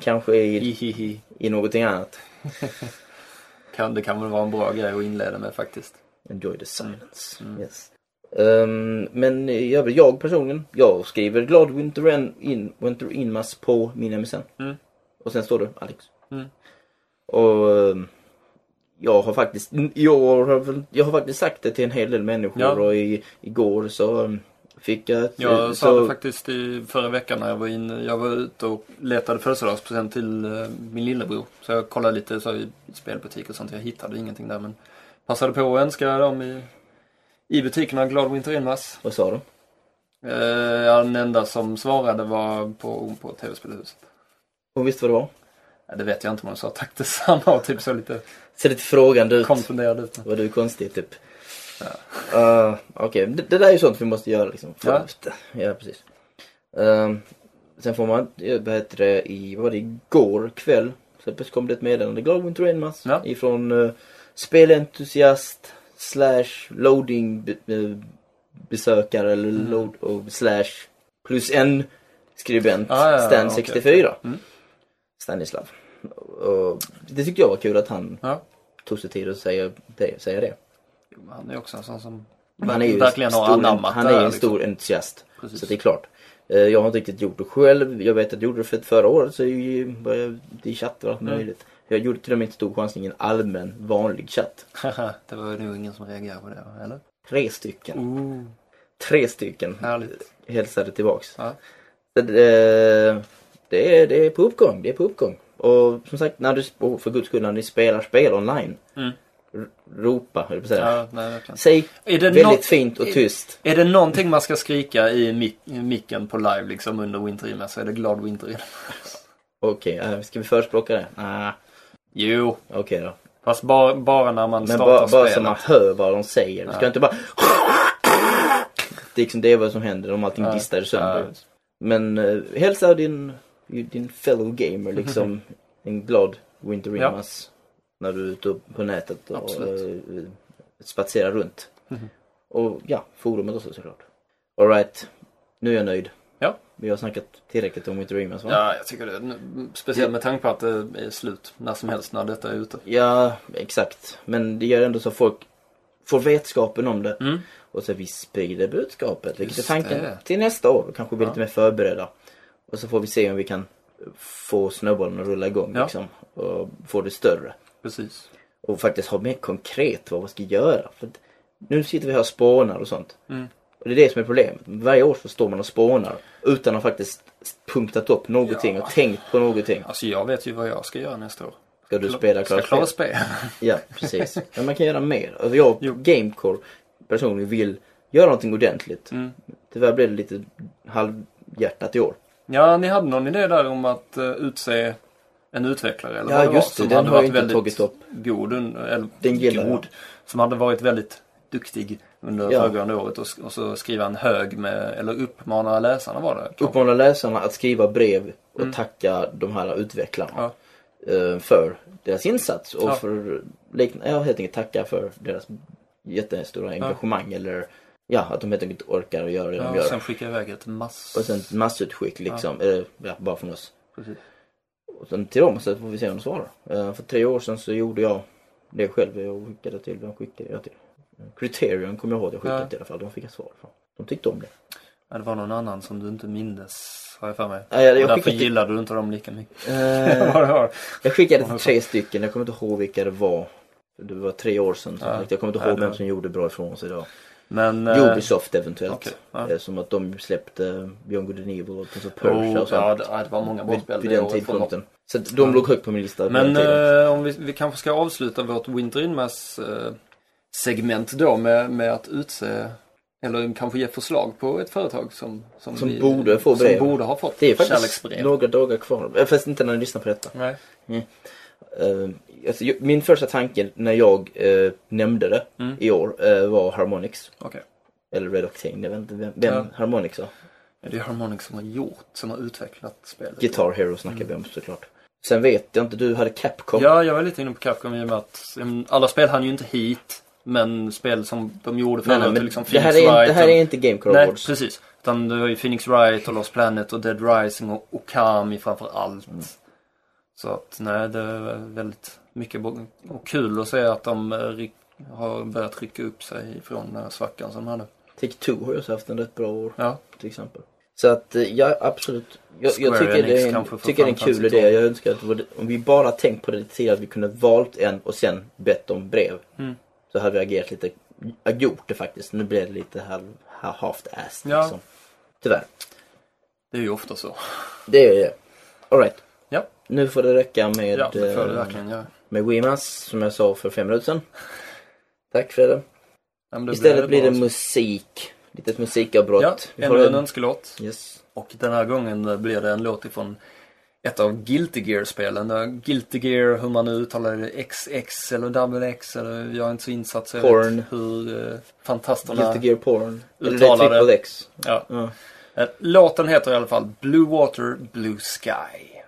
Kanske i, i någonting annat. Kan, det kan väl vara en bra grej att inleda med faktiskt. Enjoy the silence. Mm. Yes. Ehm, men jag, jag personligen, jag skriver glad Winter in, in, Winter Inmas på min MSN. Mm. Och sen står det Alex. Mm. Och ehm, jag har faktiskt, år har jag har faktiskt sagt det till en hel del människor Ja. och i, igår så ehm, fick jag ett, Jag sa så, det faktiskt i förra veckan när jag var inne. Jag var ute och letade födelsedagspresent till eh, min lillebror. Så jag kollade lite så i spelbutik och sånt. Jag hittade ingenting där men passade på att önska dem i, i butikerna glad Winter Inmas. vad sa de? Eh, ja, den enda som svarade var på, på TV-spelhuset. Hon visste vad det var? Ja, det vet jag inte om hon sa tack detsamma och typ så lite Ser lite frågande ut. konfunderad ut. Var du konstig typ? Ja. Okej, det, det där är ju sånt vi måste göra liksom. Ja. Ja, precis. Ehm, sen får man, vad heter det, i, vad var det, igår kväll. Så kom det ett meddelande, Glad Winter Rainmas. Ja. Ifrån uh, spelentusiast slash loading be, besökare eller Mm. load och slash plus en skribent, Ah, ja, ja, Stan okej. 64. Mm. Stanislav. Och det tyckte jag var kul att han Ja. tog sig tid att säga det. Säga det. Jo, Han är också en sån som Han är ju verkligen har anammat Han är här, en liksom. stor entusiast. Precis. Så det är klart. Eh, Jag har inte riktigt gjort det själv. Jag vet att jag gjorde det för förra året så jag började i chatt och allt Mm. Jag gjorde till och med inte stor chansning i en allmän vanlig chatt. det var nog ingen som reagerade på det, eller? Tre stycken. Ooh, Tre stycken härligt. hälsade tillbaks. Ja. Det, det, är, det är på uppgång. Det är på uppgång. Och som sagt, när du, för guds skull, när ni spelar spel online. Mm. Ropa, höll jag säga. Ja, nej. Säg Är väldigt något, fint och tyst. är det någonting man ska skrika i, mic i micken på live liksom under Winter så är det glad Winter Okej, äh, ska vi förespråka det? Nej, Jo, okej då. fast bara, bara när man Men startar bara, bara spelet. så man hör vad de säger. Du ska Ja. inte bara... Det är, liksom, det är vad som händer om allting Ja, distar sönder. ja. Men uh, hälsa din, din fellow gamer liksom en glad Winter Ja. När du är ute på nätet och Absolut. uh, spatserar runt. Mhm. Och ja, forumet också såklart. Alright, nu är jag nöjd. Ja. Vi har snackat tillräckligt om Winter Rimas va? Ja, jag tycker det. Speciellt med tanke på att det är slut när som helst när detta är ute. Ja, exakt. Men det gör ändå så att folk får vetskapen om det. Mm. Och så vi sprider budskapet. Vilket är tanken det. till nästa år. Då kanske blir Ja. lite mer förberedda. Och så får vi se om vi kan få snöbollen att rulla igång Ja. liksom. Och få det större. Precis. Och faktiskt ha mer konkret vad vi ska göra. För nu sitter vi här och spånar och sånt. Mm. Och det är det som är problemet. Varje år så står man och spånar. Utan att faktiskt punktat upp någonting Ja. och tänkt på någonting. Alltså jag vet ju vad jag ska göra nästa år. Ska du spela Ska klart klara spel? Ja, precis. Men man kan göra mer. Alltså jag, Jo. Gamecore personligen vill göra någonting ordentligt. Mm. Tyvärr blev det lite halvhjärtat i år. Ja, ni hade någon idé där om att uh, utse en utvecklare eller Ja, vad det just var, det. som Den hade har varit väldigt tagit upp. god, eller Den gillar jag. god, som hade varit väldigt duktig under Ja. föregående året och, och så skriva en hög med, eller uppmana läsarna var det. kanske. Uppmana läsarna att skriva brev och Mm. tacka de här utvecklarna Ja. eh, för deras insats. Och Ja. för, ja, helt enkelt tacka för deras jättestora engagemang. Eller ja, att de helt enkelt orkar och gör det Ja, de och gör. sen skicka iväg ett mass... Och sen ett massutskick liksom. Eller, ja, bara från oss. Precis. Och sen till dem så får vi se om de svarar. Eh, för tre år sedan så gjorde jag det själv. Jag skickade till, vem skickade jag till? Criterion kommer jag ihåg att jag skickade Ja. i alla fall. De fick ett svar från. De tyckte om det. Ja, det var någon annan som du inte mindes, har jag för mig. Ja, jag, jag, därför skickade gillade du inte dem lika mycket. eh, jag skickade till tre stycken. Jag kommer inte ihåg vilka det var. Det var tre år sedan. Ja. Jag kommer inte Ja, ihåg det- vem som gjorde bra ifrån sig idag. Men... eh, Ubisoft eventuellt. okej, ja. Eh, Som att de släppte Beyond Good and Evil och så Persia Oh, och sånt. ja, det, ja, var många bra spel vid den tidpunkten. Så de låg högt på min lista. Men eh, om vi, vi kanske ska avsluta vårt Winter Inmass eh, segment då med, med att utse eller kanske ge förslag på ett företag som, som, Som vi, borde få brev. Som borde ha fått det är faktiskt några dagar kvar. Eh, Fast inte när ni lyssnar på detta. Nej. Eh, alltså, ju- min första tanke när jag eh, nämnde det Mm. i år eh, var Harmonix. Okej. Eller Red Octane, jag vet inte vem, vem Ja. Harmonix var. Det är Harmonix som har gjort, som har utvecklat spelet. Guitar Hero snackar vi om såklart. Sen vet jag inte, du hade Capcom. Ja, jag var lite inne på Capcom i och med att um, alla spel hann ju inte hit. Men spel som de gjorde förra Nej, nej, liksom det, Phoenix här är, inte- Wright det här och- är inte Gamecore Nej, Awards. precis. Utan det var ju Phoenix Wright och Lost Planet och Dead Rising och Okami framför allt. Mm. Så att nej, det är väldigt mycket och kul att se att de eh, har börjat rycka upp sig från den här svackan som de hade. Take-Two har ju också haft en rätt bra år Ja, till exempel. Så att eh, ja, absolut. Jag, jag tycker, det är en, tycker det är en kul idé. Jag önskar att det om vi bara tänkt på det lite tidigare, att vi kunde valt en och sen bett om brev. Mm. Så hade vi agerat lite, ja, gjort det faktiskt. Nu blev det lite halv, half-assed Ja. liksom. Tyvärr. det är ju ofta så. Det är det. Alright. Ja. Nu får det räcka med, Ja, det får det eh, verkligen göra. med Wimas, som jag sa för fem minuter sedan. Tack Fredde. Ja, men det Istället blir det bra. musik. Litet musikavbrott. Ja, ännu en- önskelåt. Yes. Och den här gången blir det en låt ifrån ett av Guilty Gear-spelen. Eh, Guilty Gear, hur man nu uttalar det, XX eller Double X eller jag är inte så insatt så jag Porn. vet hur uh, fantasterna... Guilty Gear Porn. Eller det X. Ja. Ja. Eh, Låten heter i alla fall Blue Water, Blue Sky.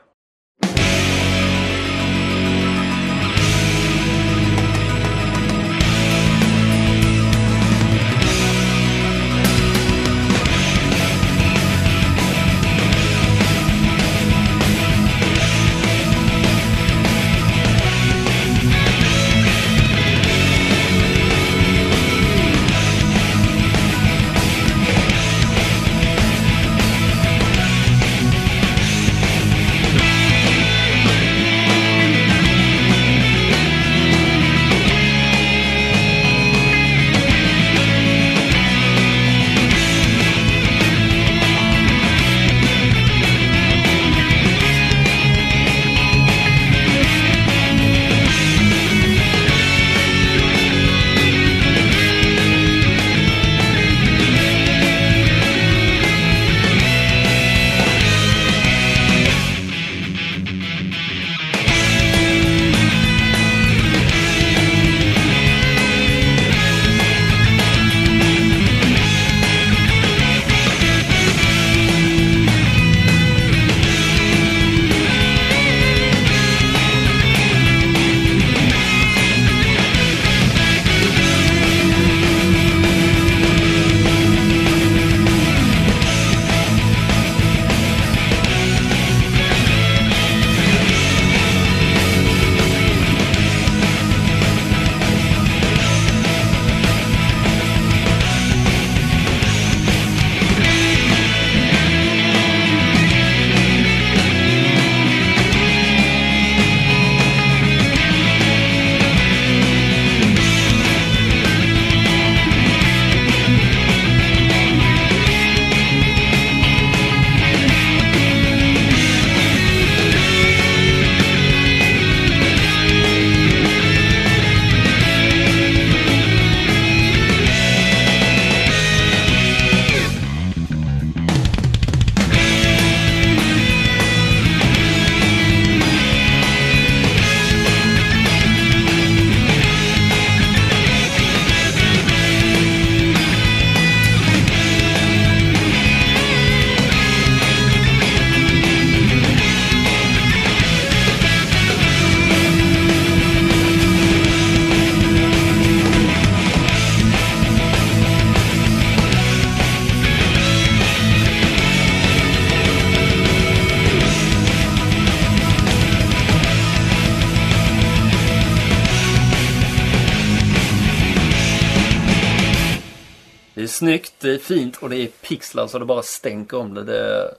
Fint och det är pixlar så det bara stänker om det. det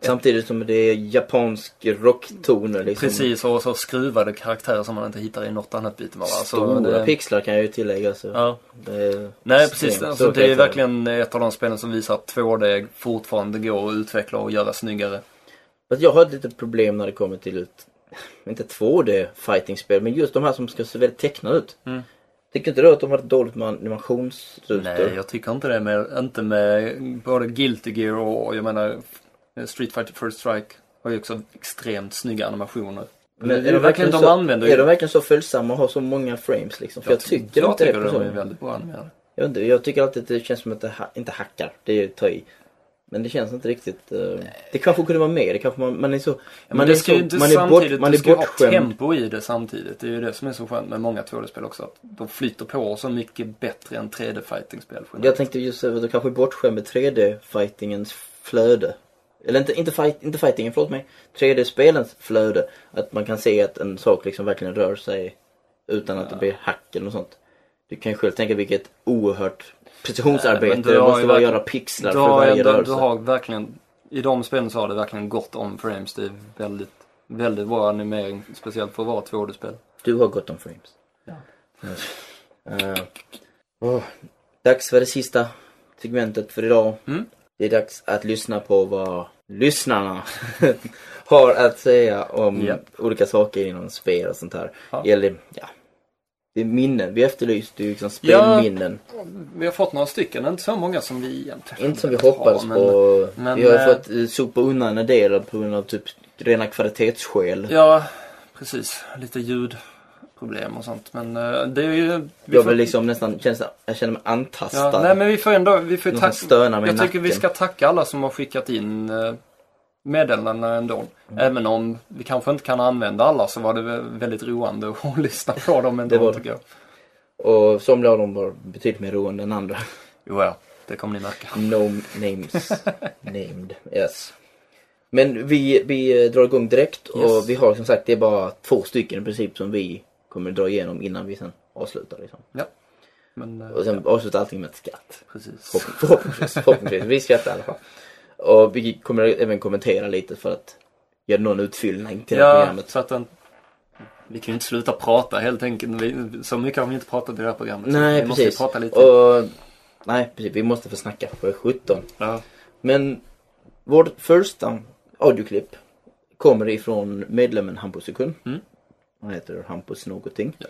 Samtidigt som det är japansk rocktoner liksom. Precis, och så skruvade karaktärer som man inte hittar i något annat beat'em up. Alltså, Stora det, pixlar kan jag ju tillägga. Så Ja. Nej precis, alltså, det är verkligen ett av de spelen som visar att 2D fortfarande går att utveckla och göra snyggare. Jag har ett litet problem när det kommer till ut, inte 2D fightingspel men just de här som ska se väldigt tecknade ut. Mm. Tycker inte du att de har dåligt med animationsrutor? Nej, jag tycker inte det. Med, inte med både Guilty Gear och jag menar Street Fighter First Strike har ju också extremt snygga animationer. Men det är ju verkligen de så, använder Är de verkligen så följsamma och har så många frames liksom? För jag, tycker jag inte tycker det. de är På så. väldigt bra animerade. Jag, vet inte, jag tycker alltid att det känns som att det ha, inte hackar. Det är ju att ta i. Men det känns inte riktigt... eh, det kanske kunde vara mer. Det kanske man, man är så... Ja, men man det är så, inte man är samtidigt, bort, man du är ska ju ha bortskämd. tempo i det samtidigt. Det är ju det som är så skönt med många 2D-spel också. Att de flyter på så mycket bättre än 3D-fighting-spel. Jag tänkte just att du kanske är bortskämd med 3D-fightingens flöde. Eller inte, inte, fight, inte fightingen, förlåt mig. 3D-spelens flöde. Att man kan se att en sak liksom verkligen rör sig utan att det blir hack eller något sånt. Du kan ju själv tänka vilket oerhört precisionsarbete du det måste vara göra pixlar Du för varje ändå, rörelse. du har verkligen, i de spelen så har det verkligen gått om frames. Det är väldigt, väldigt bra animering. Speciellt för att vara 2D-spel. Du har gott om frames. Ja. Eh, åh, dags för det sista segmentet för idag. Mm. Det är dags att lyssna på vad lyssnarna har att säga om Japp. olika saker inom spel och sånt här. Ja. Eller, ja. Det är minnen. Vi efterlyste ju liksom spelminnen. Vi har fått några stycken, inte så många som vi egentligen Inte som vi hoppades men- på. men, vi har ju eh, fått eh, sopa undan en del på grund av typ rena kvalitetsskäl. Ja, precis. Lite ljudproblem och sånt. Men eh, det är ju... Vi jag får- vill liksom nästan, känns, jag känner mig antastad. ja, nej men vi får ändå, vi får tacka. Jag tycker vi nacken. ska tacka alla som har skickat in meddelanden ändå. Mm. Även om vi kanske inte kan använda alla så var det vä- väldigt roande att lyssna på dem ändå Det var det. Och somliga av dem var betydligt mer roande än andra. Jo, ja, det kommer ni märka. No names named. Yes. Men vi, vi drar igång direkt och Yes. vi har som sagt det är bara två stycken i princip som vi kommer dra igenom innan vi sen avslutar. Liksom. Men, eh, Och sen avslutar allting med ett skratt. precis. Förhopp- Förhoppningsvis. förhoppningsvis. Vi skrattar i alla fall. Och vi kommer även kommentera lite för att göra någon utfyllning till det här Ja, programmet. så att den... Vi kan ju inte sluta prata helt enkelt. Vi, så mycket har vi inte pratat i det här programmet. Nej vi måste precis. prata lite. Och, nej precis, vi måste få snacka på 17. Ja. Men vårt första audioklipp kommer ifrån medlemmen Hampus Sekund. Mm. Han heter Hampus någonting. Ja.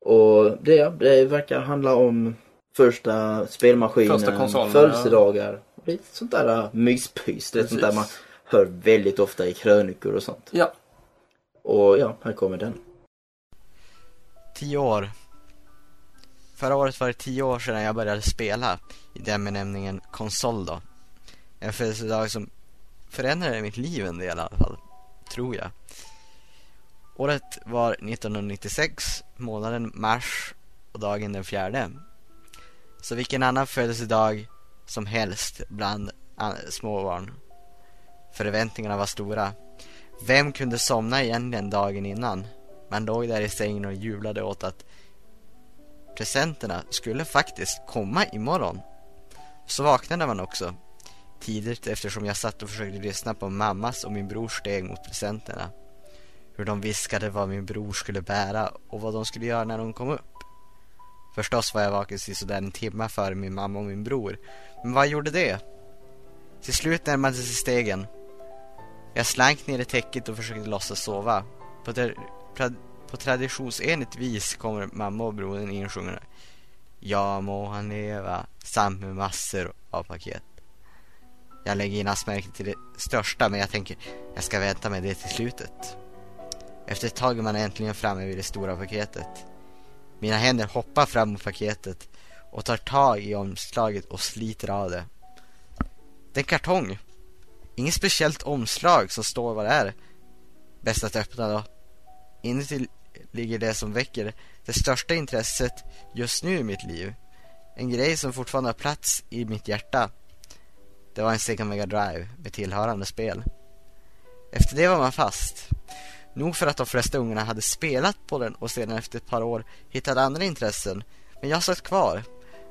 Och det, det verkar handla om första spelmaskinen, Första konsolen, födelsedagar. Lite sånt där äh, myspys. Det är sånt där man hör väldigt ofta i krönikor och sånt. ja. Och ja, här kommer den. Tio år. Förra året var det tio år sedan jag började spela i den benämningen konsol då. En födelsedag som förändrade mitt liv en del i alla fall, tror jag. Året var 1996, månaden mars och dagen den fjärde. Så vilken annan födelsedag som helst bland småbarn. Förväntningarna var stora. Vem kunde somna egentligen dagen innan? Man låg där i sängen och jublade åt att presenterna skulle faktiskt komma imorgon. Så vaknade man också tidigt eftersom jag satt och försökte lyssna på mammas och min brors steg mot presenterna. Hur de viskade vad min bror skulle bära och vad de skulle göra när de kom upp. Förstås var jag vaken sådär en timme före min mamma och min bror. Men vad gjorde det? Till slut närmade sig stegen. Jag slank ner i täcket och försökte låtsas sova. På, tra- på traditionsenligt vis kommer mamma och brodern insjungande. Ja må han leva, samt med massor av paket. Jag lägger in astmärket till det största men jag tänker jag ska vänta med det till slutet. Efter ett tag är man äntligen framme vid det stora paketet. Mina händer hoppar fram mot paketet och tar tag i omslaget och sliter av det. Det är en kartong. Inget speciellt omslag som står vad det är. Bäst att öppna då. Inuti ligger det som väcker det största intresset just nu i mitt liv. En grej som fortfarande har plats i mitt hjärta. Det var en Sega Mega Drive med tillhörande spel. Efter det var man fast. Nog för att de flesta ungarna hade spelat på den och sedan efter ett par år hittade andra intressen. Men jag satt kvar.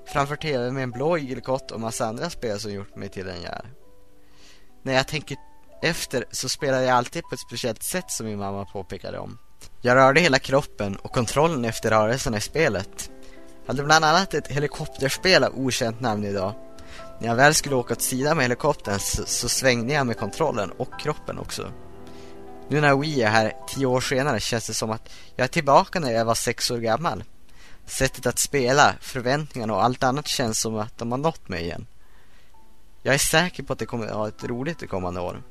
framför TV med en blå igelkott och massa andra spel som gjort mig till den jag är. När jag tänker efter så spelar jag alltid på ett speciellt sätt som min mamma påpekade om. Jag rörde hela kroppen och kontrollen efter rörelserna i spelet. Jag hade bland annat ett helikopterspel av okänt namn idag. När jag väl skulle åka åt sidan med helikoptern så, så svängde jag med kontrollen och kroppen också. Nu när Wii är här tio år senare känns det som att jag är tillbaka när jag var sex år gammal. Sättet att spela, förväntningarna och allt annat känns som att de har nått mig igen. Jag är säker på att det kommer att ha ett roligt de kommande år.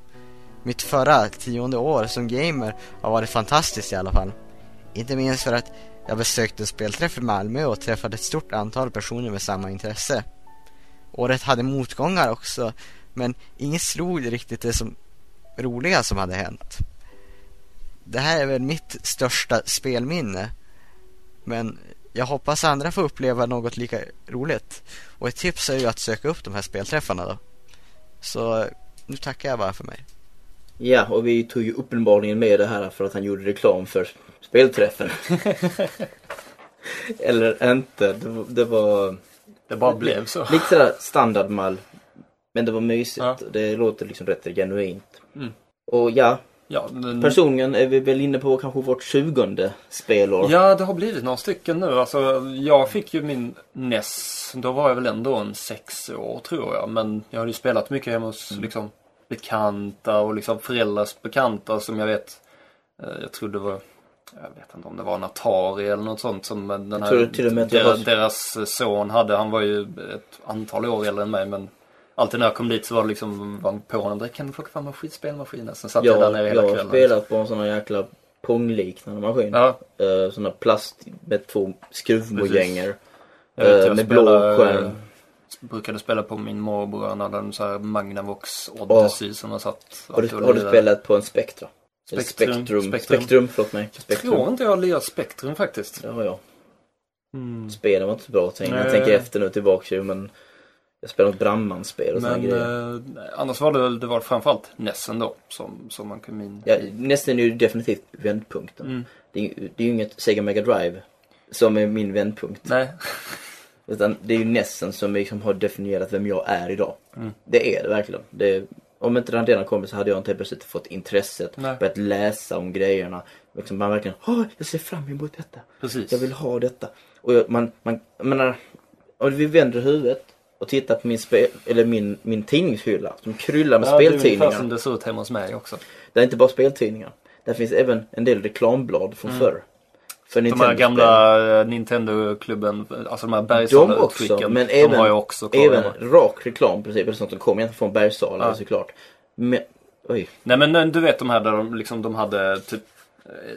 Mitt förra tionde år som gamer har varit fantastiskt i alla fall. Inte minst för att jag besökte en spelträff i Malmö och träffade ett stort antal personer med samma intresse. Året hade motgångar också, men inget slog riktigt det som roliga som hade hänt. Det här är väl mitt största spelminne. Men jag hoppas andra får uppleva något lika roligt. Och ett tips är ju att söka upp de här spelträffarna då. Så nu tackar jag bara för mig. Ja, och vi tog ju uppenbarligen med det här för att han gjorde reklam för spelträffen. Eller inte, det var, det var Det bara blev så. lite sådär standardmall. Men det var mysigt. Ja. Det låter liksom rätt genuint. Mm. Och ja, Ja, men, personligen är vi väl inne på kanske vårt tjugonde spelår. ja, det har blivit några stycken nu. Alltså, jag fick ju min NES. Då var jag väl ändå en sex år tror jag. Men jag hade ju spelat mycket hemma hos Mm. liksom, bekanta och liksom föräldrars bekanta som jag vet. Eh, jag tror det var jag vet inte om det var en Atari eller något sånt som den här, deras, deras son hade. Han var ju ett antal år äldre än mig men alltid när jag kom dit så var det liksom var på honom. Kan du plocka fram en skit- spelmaskinen? Sen satt jag, där Jag, nere jag hela har kvällen. spelat på en sån här jäkla pongliknande maskin. Ja, Uh, sån här plast med två skruvmojänger. jag jag med blå skärm. eh, brukade spela på min morbror. Han hade en sån här Magnavox Odyssey som jag satt Har du, har du spelat på en Spectra? Spektrum. Spektrum. Spektrum. Spektrum, förlåt mig. Jag Spektrum. tror inte jag har lirat Spektrum faktiskt. Det har jag. Mm. Spelen var inte så bra tänker jag. Tänker efter nu tillbaka ju men jag spelade något brandmansspel och Men grejer. eh, annars var det, väl- det var framförallt Nessen då som, som man kom in Ja, nästan är ju definitivt vändpunkten. Mm. Det, är, det är ju inget Sega Mega Drive som är min vändpunkt. Nej. Utan det är ju Nessen som liksom har definierat vem jag är idag. Mm. Det är det verkligen. Det om inte den delen kommer så hade jag inte helt plötsligt fått intresset. Nej. Börjat läsa om grejerna. Liksom man verkligen, Åh, jag ser fram emot detta. Precis. Jag vill ha detta. Och jag, man, man, jag menar, om vi vänder huvudet och tittar på min, eller min, min tidningshylla som kryllar med ja, det är ungefär speltidningar. som det ser ut hemma hos mig också. Det är inte bara speltidningar. Där finns även en del reklamblad från förr. För Mm. De här gamla eh, Nintendo-klubben, alltså de här De Bergsala-utskicken. också, men de även, har jag också även hemma. rak reklam i princip, eller sånt som kom egentligen från Bergsala Ja. såklart. Men, oj. Nej men eh, du vet de här där de, liksom, de hade typ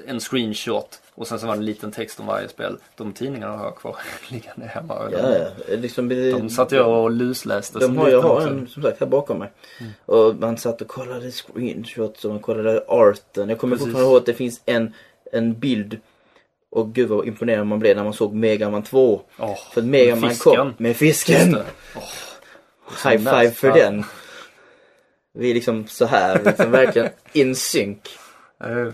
en screenshot och sen så var det en liten text om varje spel. De tidningarna har jag kvar liggande hemma. Och Ja, de, ja. Liksom, de satt jag och lusläste De har, jag har. Mm. en som sagt här bakom mig. Och man satt och kollade screenshots och man kollade arten. Jag kommer fortfarande ihåg att det finns en, en bild. Och gud vad imponerad man blev när man såg Megaman 2. Åh, För att Megaman kom med fisken. Åh, High five för den. Vi är liksom så här, liksom verkligen in sync.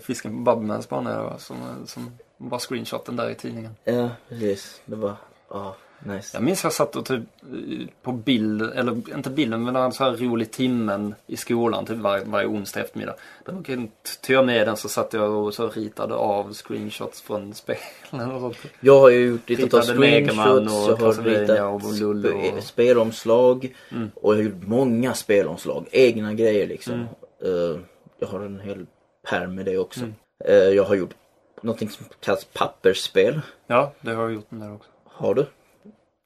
Fisken på Bubblmans bana var som, som var screenshoten där i tidningen. Ja, precis. Det var, ja, nice. Jag minns jag satt och typ på bild, eller inte bilden men en så här rolig timmen i skolan typ varje, varje onsdag eftermiddag. Då tog jag med den så satt jag och så ritade av screenshots från spelen och sånt. Jag har ju gjort av Ritade screenshots, och jag har ritat och Lullo spe- och- spelomslag Mm. och jag har gjort många spelomslag, egna grejer liksom. Mm. Eh, jag har en hel pärm med det också. Mm. Eh, jag har gjort någonting som kallas pappersspel. Ja, det har jag gjort den där också. Har du?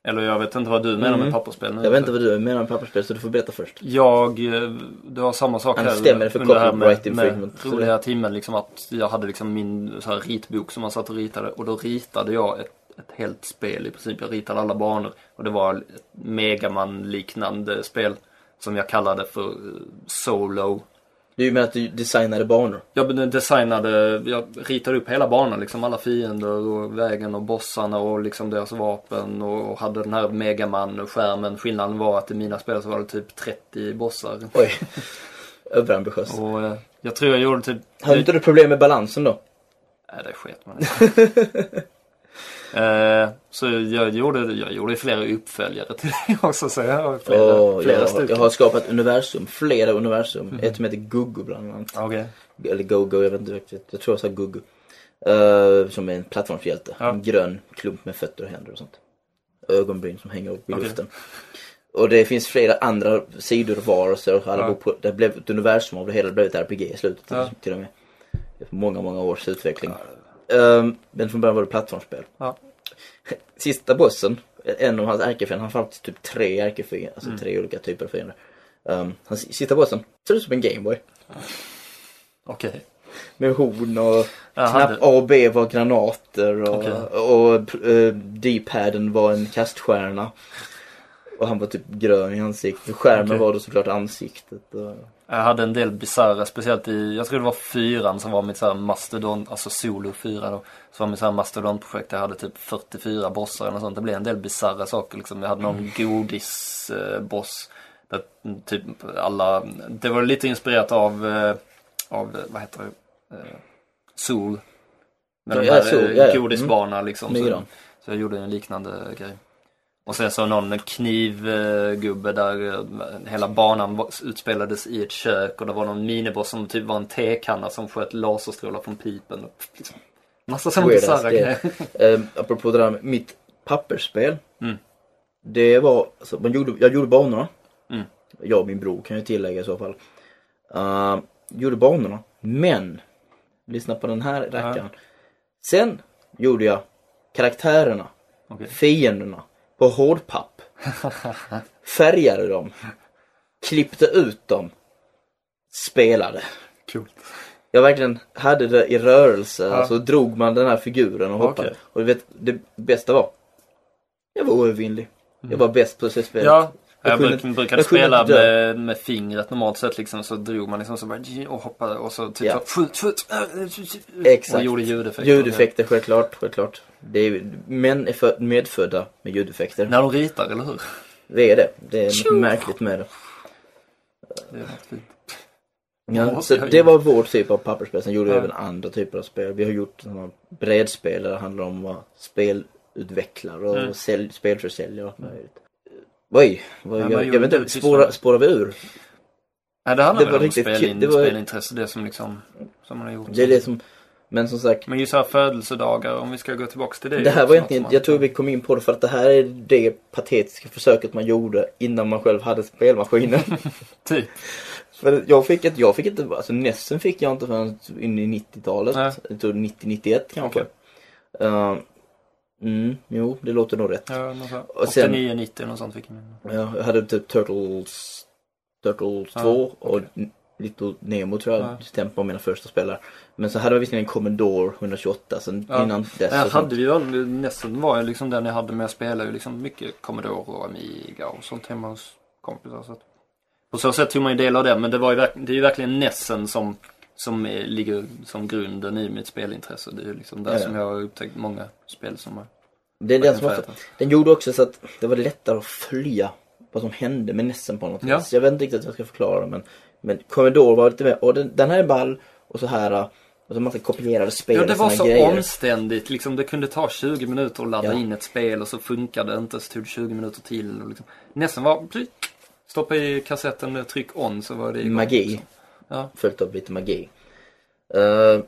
Eller jag vet inte vad du menar Mm. med pappersspel. nu. Jag vet inte vad du menar med pappersspel så du får berätta först. Jag, eh, det var samma sak här stämmer för copyright infringement. roliga timmen liksom att jag hade liksom min så här ritbok som man satt och ritade och då ritade jag ett, ett helt spel i princip. Jag ritade alla banor och det var ett Megaman liknande spel som jag kallade för eh, Solo. Du menar att du designade banor? Jag designade, jag ritade upp hela banan liksom alla fiender och vägen och bossarna och liksom deras vapen och hade den här Megaman-skärmen. Skillnaden var att i mina spel så var det typ 30 bossar. Oj. Överambitiös. Och eh, jag tror jag gjorde typ... Hade inte du problem med balansen då? Nej, det sket man. Eh, så jag gjorde, jag gjorde flera uppföljare till det också. Så jag har flera, Och flera jag, stycken. jag har skapat universum, flera universum. Mhm. Ett som heter Gugu bland annat. Okej. Eller Go-Go, jag vet inte riktigt. Jag tror jag sa Gugu. Eh, som är en plattformshjälte. Ja. En grön klump med fötter och händer och sånt. Ögonbryn som hänger upp i Okej. luften. Och det finns flera andra sidor och varelser. Alla Ja. på, det blev ett universum av det hela. Det blev ett RPG i slutet Ja. till och med. Många, många års utveckling. Um, men från början var det plattformsspel. Ja. Sista bossen, en av hans ärkefiender, han har faktiskt typ tre ärkefiender, alltså Mm. tre olika typer av fiender. Um, hans sista bossen ser ut som en Gameboy. Okej. Med horn och Jag knapp A och B var granater och, Okej. och eh, D-paden var en kaststjärna. Och han var typ grön i ansiktet. Och Skärmen Okej. var då såklart ansiktet. Och... Jag hade en del bisarra, speciellt i, jag tror det var fyran som var mitt såhär mastodon, alltså solo fyra då. Så var mitt såhär mastodonprojekt, jag hade typ 44 bossar eller sånt. Det blev en del bisarra saker liksom. Jag hade någon godisboss. där typ alla, det var lite inspirerat av, eh, av, eh, vad heter det, eh, Sol. Med Ja, de ja, här Sol, eh, ja, ja. godisbana liksom. Med Så, så jag gjorde en liknande grej. Och sen så någon knivgubbe där eh, hela banan utspelades i ett kök och det var någon miniboss som typ var en tekanna som sköt laserstrålar från pipen. Och liksom, massa sådana bisarra grejer. Um, apropå det där med mitt pappersspel. Mm. Det var, alltså, man gjorde, jag gjorde banorna. Mm. Jag och min bror kan jag tillägga i så fall. Uh, gjorde banorna, men lyssna på den här rackaren. Sen gjorde jag karaktärerna, Okej. fienderna, på hårdpapp. Färgade dem. Klippte ut dem. Spelade. Coolt. Jag verkligen hade det i rörelse, Ja. så drog man den här figuren och hoppade. Okej. Och du vet, det bästa var, jag var oövervinnlig. Jag var bäst på det spelet. Ja, jag, bruk, brukade jag spela med, med fingret normalt sett liksom så drog man liksom så bara och hoppade och så typ Ja. så skjut, skjut. Exakt. Och gjorde ljudeffekter. Ljudeffekter, självklart, självklart. Det är, män är för, medfödda med ljudeffekter. När de ritar, eller hur? Det är det. Det är något märkligt med det. Det är fint. Ja, så det var vår typ av pappersspel. Sen gjorde vi Ja. även andra typer av spel. Vi har gjort sådana brädspel där det handlar om vad spelutvecklare och Mm. sälj, spelförsäljare och allt möjligt. Oj, vad, Ja, jag, vet inte, spåra, spårar vi ur? Nej, det handlar Det väl var om spelin. Det var- spelintresse, det som liksom, som man har gjort. Det är det som, men som sagt, Men just här födelsedagar, om vi ska gå tillbaks till det. det här var egentligen, man- jag tror vi kom in på det för att det här är det patetiska försöket man gjorde innan man själv hade spelmaskinen. Typ. För jag fick ett, jag fick inte, alltså Nessen fick jag inte förrän in i 90-talet. Nej. Jag tror 90-91 kanske. Okej. Uh, mm, jo, det låter nog rätt. Ja, något så här. Och sen- 89, 90 något sånt fick jag. Ja, jag hade typ Turtles, Turtles Ja, 2 och okej. Little Nemo tror jag Ja. stämde på mina första spelare. Men så hade jag visserligen en Commodore 128 sen Ja. innan dess. Jag och hade ju, nästan var ju liksom den jag hade med jag spelade ju liksom mycket Commodore och Amiga och sånt hemma hos kompisar. Så att, på så sätt tog man ju del av det, men det var ju, det är ju verkligen Nessen som, som är, ligger som grunden i mitt spelintresse. Det är liksom där Ja, ja. som jag har upptäckt många spel som har det är den, som färgat. den gjorde också så att det var lättare att följa vad som hände med Nessen på något Ja. vis. Jag vet inte riktigt hur jag ska förklara det men, men Commodore var lite mer, och den, den här är ball och så här och så massa kopierade spel Ja, och det var så grejer. omständigt. Liksom, det kunde ta 20 minuter att ladda Ja. in ett spel och så funkade det inte. Så tog det 20 minuter till. Och liksom. Nästan var stoppa i kassetten, tryck on så var det igång. Magi. liksom. Ja. Följt av lite magi. Eh,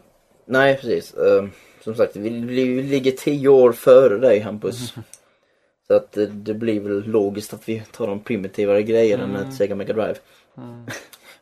nej precis. Eh, som sagt vi, vi ligger tio år före dig Hampus. Så att eh, det blir väl logiskt att vi tar de primitivare grejerna än Mm. ett Sega Mega Drive.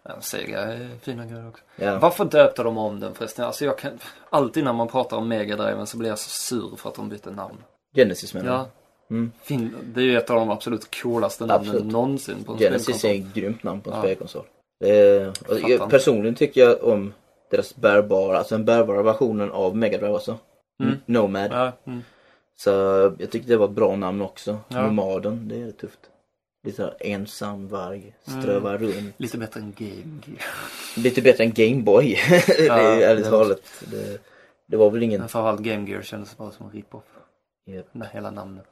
Ja, Sega är fina grejer också. Ja. Varför döpte de om den förresten? Alltså jag kan, alltid när man pratar om Megadriven så blir jag så sur för att de bytte namn. Genesis menar jag. Ja. Mm. Fin, det är ju ett av de absolut coolaste namnen Absolut. någonsin på en Genesis är spelkonsol. ett grymt namn på en Ja. spelkonsol. Det inte. personligen tycker jag om deras bärbara, alltså den bärbara versionen av Mega Drive också. Mm. Nomad. Ja, mm. Så jag tyckte det var ett bra namn också. Ja. Nomaden, det är tufft. Lite såhär ensam varg, strövar runt. Lite bättre än Game. Lite bättre än Gameboy. det Ja, är ärligt det- talat. Det, det var väl ingen... Men framförallt Game Gear kändes bara som en rip-off. Det hela namnet.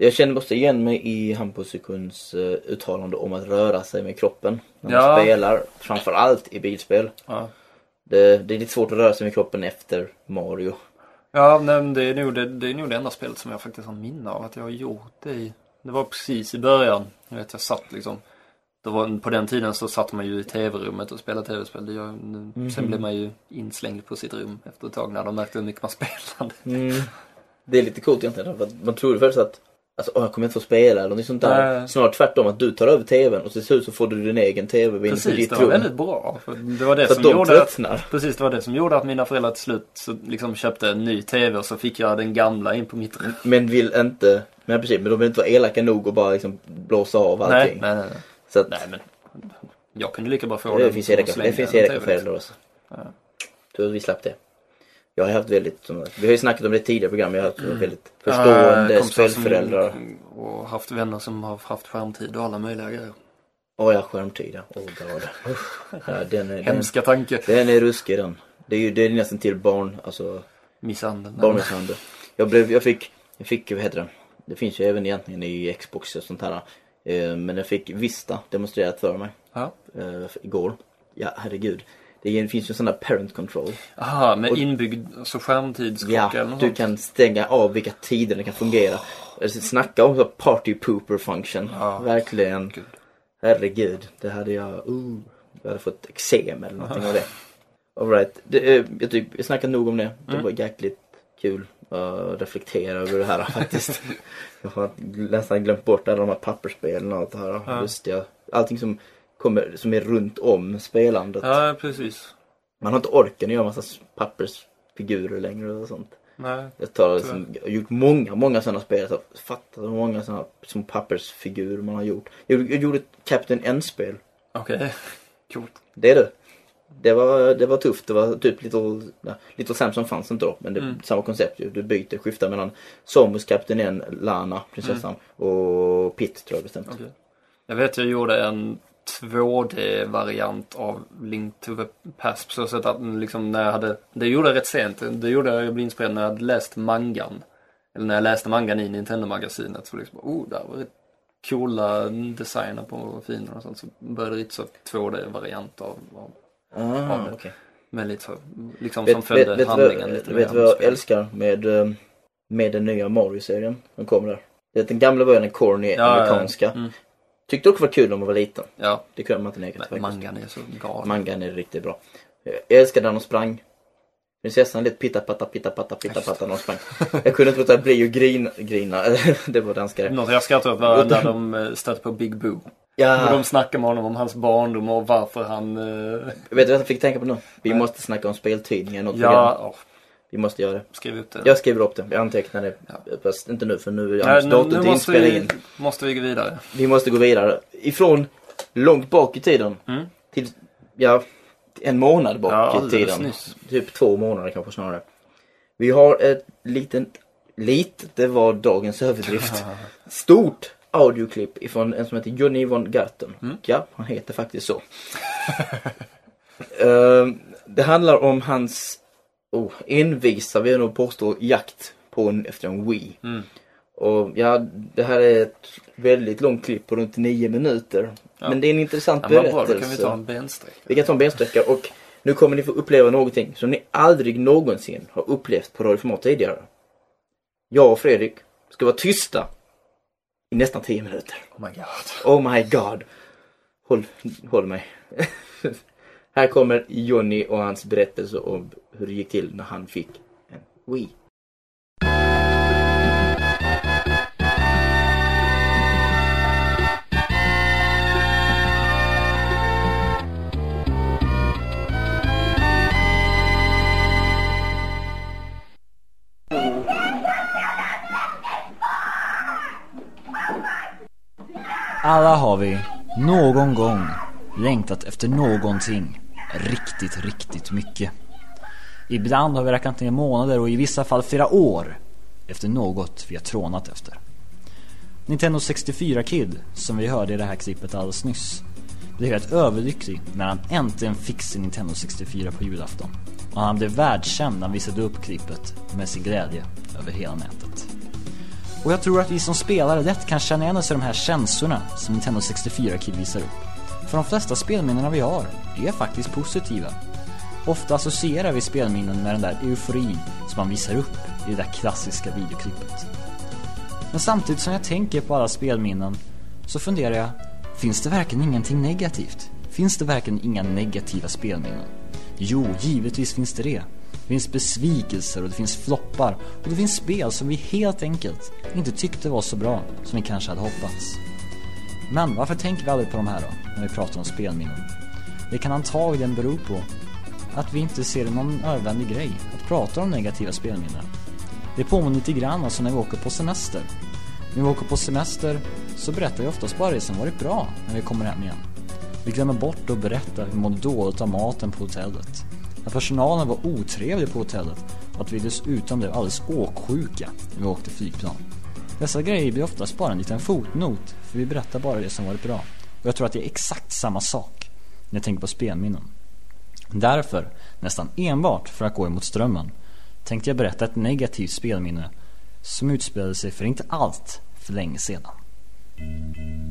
Jag känner också igen mig i Hampus Sekunds uh, uttalande om att röra sig med kroppen. När man Ja. spelar, framförallt i bilspel. Ja. Det, det är lite svårt att röra sig med kroppen efter Mario. Ja, nej, men det, är nog det, det är nog det enda spelet som jag faktiskt har minne av att jag har gjort det i. Det var precis i början. Jag vet, jag satt liksom. Var, på den tiden så satt man ju i tv-rummet och spelade tv-spel. Det gör, Sen blev man ju inslängd på sitt rum efter ett tag när de märkte hur mycket man spelade. Mm. Det är lite coolt egentligen. För man trodde först att Alltså, åh, jag kommer inte få spela eller något sånt där. Nej. Snarare tvärtom, att du tar över tvn och till slut så får du din egen tv in på Precis, ditt det var rum. väldigt bra. För det var det att som de gjorde att, tröttnar. Precis, det var det som gjorde att mina föräldrar till slut så liksom köpte en ny tv och så fick jag den gamla in på mitt rum. Men vill inte, men precis, men de vill inte vara elaka nog och bara liksom blåsa av allting. nej, nej, nej. Så att, Nej, men jag kunde lika bra få det den finns att elaka, det finns elaka TV. föräldrar också. Ja. Tur att vi slapp det. Jag har haft väldigt, vi har ju snackat om det i tidigare program, jag har haft väldigt Ja, förstående som- spelföräldrar. Och haft vänner som har haft skärmtid och alla möjliga grejer. Åh ja, skärmtid ja. God. Ja, den, är, den, Hemska tanke. den är ruskig den. Det är ju det är nästan till barn, alltså Misshandel. barnmisshandel. Jag blev, jag fick, jag fick, vad heter det? Det finns ju även egentligen i Xbox och sånt här. Eh, Men jag fick Vista demonstrerat för mig Ja. eh, igår. Ja, herregud. Det finns ju sån där parent control. Aha, med Och- inbyggd alltså skärmtidsklocka Ja, eller något du kan stänga av vilka tider den kan fungera. Alltså, snacka om party pooper function. Ja. Verkligen. Gud. Herregud, det hade jag, uh, jag hade fått eksem eller någonting av det. Alright, det, eh, jag, typ, jag snackade nog om det. Det Mm. var jäkligt kul att reflektera över det här faktiskt. jag har nästan glömt bort alla de här pappersspelen och allt det här Ja. lustiga. Allting som, kommer, som är runt om spelandet. Ja, precis. Man har inte orken att göra massa pappersfigurer längre och sånt. Nej. Jag, tar, liksom, jag har gjort många, många sådana spel. Jag fattar hur många sådana som pappersfigurer man har gjort. Jag, jag gjorde ett Captain N-spel. Okej. Coolt. Det är det. Det var, det var tufft. Det var typ Little, Little Samson fanns inte då. Men det är Mm. samma koncept ju. Du byter, skiftar mellan Samus, Captain N, Lana, prinsessan och Pitt tror jag bestämt. Okej. Jag vet jag gjorde en 2D-variant av Link to the Past på så sätt att liksom när jag hade, det gjorde jag rätt sent, det gjorde jag, jag blev inspirerad när jag hade läst mangan. Eller när jag läste mangan i Nintendo-magasinet så liksom, oh, där var det coola designer på fiender och sånt. Så började jag rita 2D-variant av, av, Ah, Ja, okej. med lite så, liksom Vet, som vet, följde vet, handlingen vad, lite vet mer vad jag älskar med, eh, med den nya Mario-serien som kommer där? Det den gamla var ju den corny Ja, ja, amerikanska. ja. Mm. Tyckte också var kul när man var liten. Ja, Det kunde man inte neka till mangan är så galen. Mangan är riktigt bra. Jag älskade när de sprang. Prinsessan lät pitta patta pitta patta pitta patta när de sprang. Jag kunde inte låta bli att grina. grina. det var danska det. Något jag skrattade åt var när de eh, stötte på Big Boo. Och Ja, de snackade med honom om hans barndom och varför han... eh, vet du vad jag fick tänka på nu? Vi Nej. måste snacka om speltidningar i något program. ja, åh, Vi måste göra det. skriv upp det. Jag skriver upp det. Jag antecknar det. Ja. Fast inte nu för nu är Anders måste, inspelad vi, måste vi gå vidare. Vi måste gå vidare. Ifrån långt bak i tiden. Mm. Till, ja, en månad bak Ja, i tiden. nyss. Typ två månader kanske snarare. Vi har ett litet, litet, det var dagens överdrift. Stort audioklipp ifrån en som heter Johnny von Garten. Mm. Ja, han heter faktiskt så. Ehm, det handlar om hans oh, envisa, vill jag nog påstå, jakt på en, efter en Wii. Mm. Och ja, det här är ett väldigt långt klipp på runt nio minuter. Ja. Men det är en intressant Ja, men bra, berättelse. då kan vi ta en bensträcka. Vi kan ta en bensträcka och nu kommer ni få uppleva någonting som ni aldrig någonsin har upplevt på radioformat tidigare. Jag och Fredrik ska vara tysta i nästan 10 minuter. Oh my god. Oh my god. Håll, håll mig. Här kommer Johnny och hans berättelse om hur det gick till när han fick en Wii. Alla har vi någon gång längtat efter någonting riktigt, riktigt mycket. Ibland har vi räknat ner månader och i vissa fall flera år efter något vi har trånat efter. Nintendo 64 Kid, som vi hörde i det här klippet alldeles nyss, blev helt överlycklig när han äntligen fick sin Nintendo 64 på julafton. Och han blev världskänd när han visade upp klippet med sin glädje över hela nätet. Och jag tror att vi som spelare lätt kan känna igen oss i de här känslorna som Nintendo 64 Kid visar upp. För de flesta spelminnena vi har är faktiskt positiva. Ofta associerar vi spelminnen med den där euforin som man visar upp i det där klassiska videoklippet. Men samtidigt som jag tänker på alla spelminnen så funderar jag, finns det verkligen ingenting negativt? Finns det verkligen inga negativa spelminnen? Jo, givetvis finns det det. Det finns besvikelser och det finns floppar och det finns spel som vi helt enkelt inte tyckte var så bra som vi kanske hade hoppats. Men varför tänker vi aldrig på de här då, när vi pratar om spelminnen? Det kan antagligen bero på att vi inte ser det någon nödvändig grej att prata om negativa spelminnen. Det påminner lite grann alltså när vi åker på semester. När vi åker på semester så berättar vi oftast bara det som varit bra när vi kommer hem igen. Vi glömmer bort att berätta hur vi mådde dåligt av maten på hotellet. Att personalen var otrevlig på hotellet och att vi dessutom blev alldeles åksjuka när vi åkte flygplan. Dessa grejer blir oftast bara en liten fotnot för vi berättar bara det som varit bra. Och jag tror att det är exakt samma sak när jag tänker på spelminnen. Därför, nästan enbart för att gå emot strömmen, tänkte jag berätta ett negativt spelminne som utspelade sig för inte allt för länge sedan.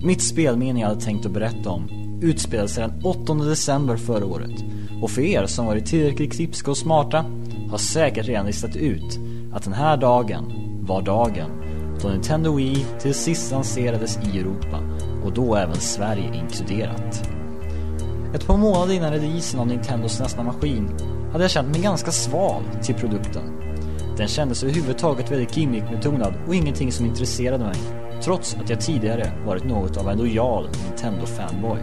Mitt spelminne jag hade tänkt att berätta om utspelade sig den 8 december förra året. Och för er som varit tillräckligt klipska och smarta har säkert redan listat ut att den här dagen var dagen då Nintendo Wii till sist lanserades i Europa och då även Sverige inkluderat. Ett par månader innan releasen av Nintendos nästa maskin hade jag känt mig ganska sval till produkten. Den kändes överhuvudtaget väldigt gimmickbetonad och ingenting som intresserade mig. Trots att jag tidigare varit något av en lojal Nintendo-fanboy.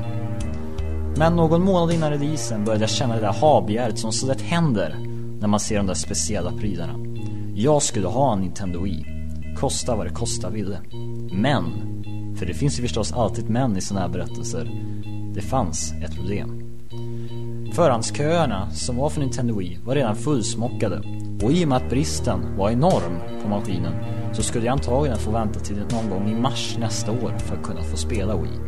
Men någon månad innan releasen började jag känna det där habegäret som så lätt händer när man ser de där speciella prylarna. Jag skulle ha en Nintendo Wii. Kosta vad det kosta ville. Men, för det finns ju förstås alltid män i sådana här berättelser. Det fanns ett problem. Förhandsköerna som var för Nintendo Wii var redan fullsmockade och i och med att bristen var enorm på maskinen så skulle jag antagligen få vänta till någon gång i mars nästa år för att kunna få spela Wii.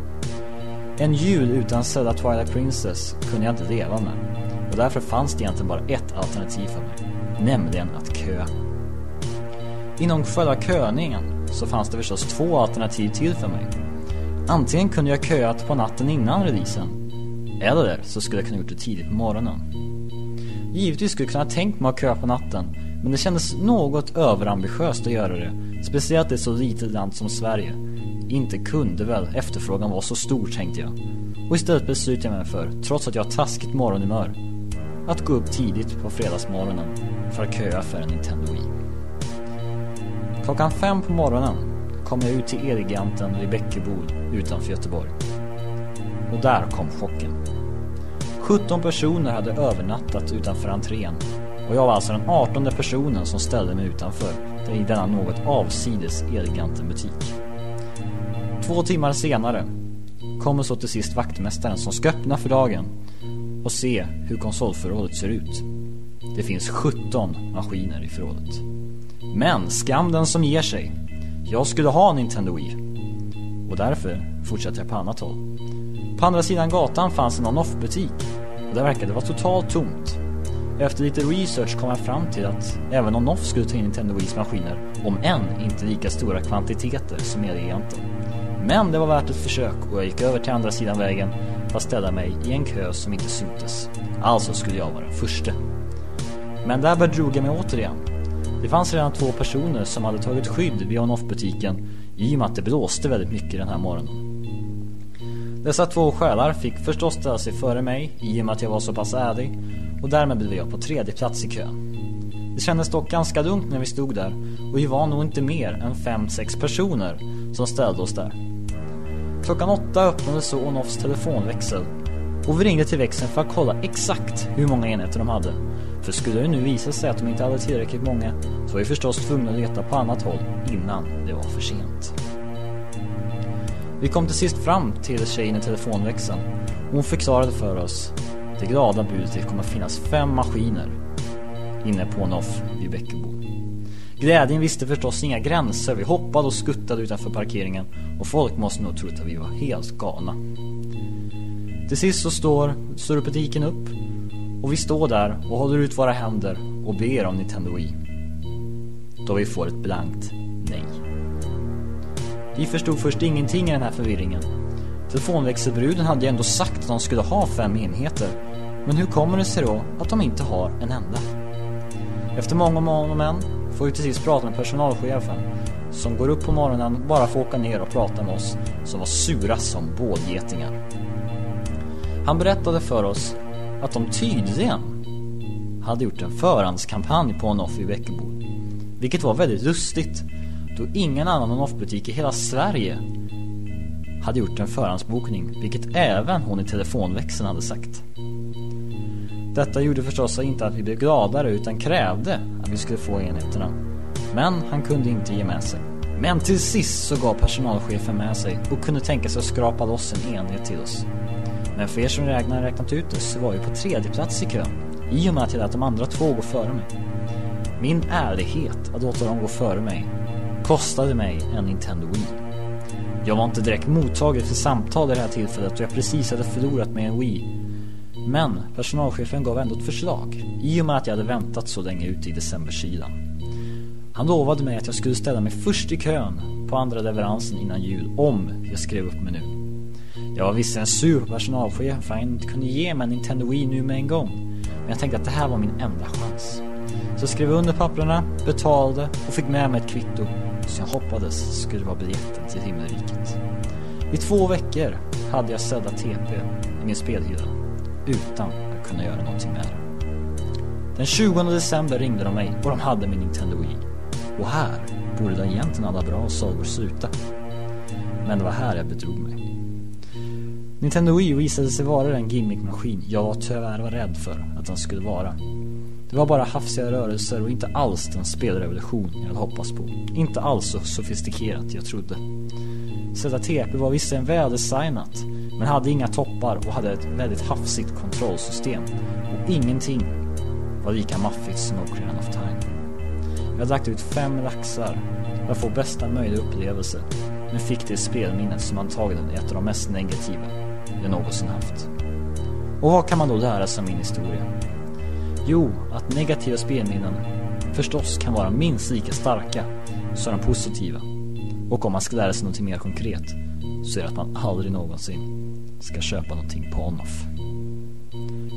En jul utan Zelda Twilight Princess kunde jag inte leva med och därför fanns det egentligen bara ett alternativ för mig, nämligen att köa. Inom själva köningen så fanns det förstås två alternativ till för mig. Antingen kunde jag köat på natten innan releasen eller så skulle jag kunna gjort det tidigt på morgonen. Givetvis skulle jag kunna tänkt mig att köa på natten men det kändes något överambitiöst att göra det. Speciellt i ett så litet land som Sverige. Inte kunde väl efterfrågan vara så stor tänkte jag. Och istället beslutade jag mig för, trots att jag har taskigt morgonhumör, att gå upp tidigt på fredagsmorgonen för att köa för en Nintendo Wii. Klockan fem på morgonen kom jag ut till Elgiganten vid Bäckebo utanför Göteborg. Och där kom chocken. 17 personer hade övernattat utanför entrén och jag var alltså den 18 personen som ställde mig utanför i denna något avsides Elgiganten butik. Två timmar senare kommer så till sist vaktmästaren som ska öppna för dagen och se hur konsolförrådet ser ut. Det finns 17 maskiner i förrådet. Men skam den som ger sig. Jag skulle ha Nintendo Wii. Och därför fortsatte jag på annat håll. På andra sidan gatan fanns en on-off butik och där verkade det vara totalt tomt. Efter lite research kom jag fram till att även on-off skulle ta in Nintendo Wii's maskiner, om än inte lika stora kvantiteter som Elgiganten. Men det var värt ett försök och jag gick över till andra sidan vägen för att ställa mig i en kö som inte syntes. Alltså skulle jag vara den första. Men där bedrog jag mig återigen. Det fanns redan två personer som hade tagit skydd vid on-off-butiken i och med att det blåste väldigt mycket den här morgonen. Dessa två själar fick förstås ställa sig före mig i och med att jag var så pass ärlig och därmed blev jag på tredje plats i kön. Det kändes dock ganska lugnt när vi stod där och vi var nog inte mer än fem sex personer som ställde oss där. Klockan åtta öppnades så Onoffs telefonväxel och vi ringde till växeln för att kolla exakt hur många enheter de hade. För skulle det nu visa sig att de inte hade tillräckligt många så var vi förstås tvungna att leta på annat håll innan det var för sent. Vi kom till sist fram till tjejen i telefonväxeln hon förklarade för oss det glada budet det kommer att finnas fem maskiner inne på en off vid Bäckebo. Glädjen visste förstås inga gränser. Vi hoppade och skuttade utanför parkeringen och folk måste nog trott att vi var helt galna. Till sist så står, står butiken upp och vi står där och håller ut våra händer och ber om Nintendo Wii. Då vi får ett blankt nej. Vi förstod först ingenting i den här förvirringen. Telefonväxelbruden hade ju ändå sagt att de skulle ha fem enheter. Men hur kommer det sig då att de inte har en enda? Efter många om och men får vi till sist prata med personalchefen som går upp på morgonen bara för att åka ner och prata med oss som var sura som bålgetingar. Han berättade för oss att de tydligen hade gjort en förhandskampanj på Onoff i Bäckebo. Vilket var väldigt lustigt då ingen annan Onoff-butik i hela Sverige hade gjort en förhandsbokning, vilket även hon i telefonväxeln hade sagt. Detta gjorde förstås inte att vi blev gladare utan krävde att vi skulle få enheterna. Men han kunde inte ge med sig. Men till sist så gav personalchefen med sig och kunde tänka sig att skrapa loss en enhet till oss. Men för er som räknar räknat ut det så var vi på tredje plats i kön. I och med att jag lät de andra två gå före mig. Min ärlighet att låta dem gå före mig kostade mig en Nintendo Wii. Jag var inte direkt mottaglig för samtal i det här tillfället och jag precis hade förlorat med en Wii. Men personalchefen gav ändå ett förslag i och med att jag hade väntat så länge ute i decemberkylan. Han lovade mig att jag skulle ställa mig först i kön på andra leveransen innan jul om jag skrev upp mig nu. Jag var visserligen sur på personalchefen för att han inte kunde ge mig en Nintendo Wii nu med en gång. Men jag tänkte att det här var min enda chans. Så jag skrev under papperna, betalade och fick med mig ett kvitto som jag hoppades skulle vara biljetten till himmelriket. I två veckor hade jag sedda TP i min spelhylla utan att kunna göra någonting med det. Den 20 december ringde de mig och de hade min Nintendo Wii. Och här borde det egentligen alla bra sagor sluta. Men det var här jag bedrog mig. Nintendo Wii visade sig vara den gimmickmaskin jag tyvärr var rädd för att den skulle vara. Det var bara hafsiga rörelser och inte alls den spelrevolution jag hade hoppats på. Inte alls så sofistikerat jag trodde. ZTP var visserligen väldesignat men hade inga toppar och hade ett väldigt hafsigt kontrollsystem. Och ingenting var lika maffigt som Ocarina of Time. Jag hade lagt ut fem laxar för att få bästa möjliga upplevelse men fick det spelminnet som antagligen är ett av de mest negativa jag någonsin haft. Och vad kan man då lära sig av min historia? Jo, att negativa spelminnen förstås kan vara minst lika starka som de positiva. Och om man ska lära sig något mer konkret så är det att man aldrig någonsin ska köpa någonting på on-off.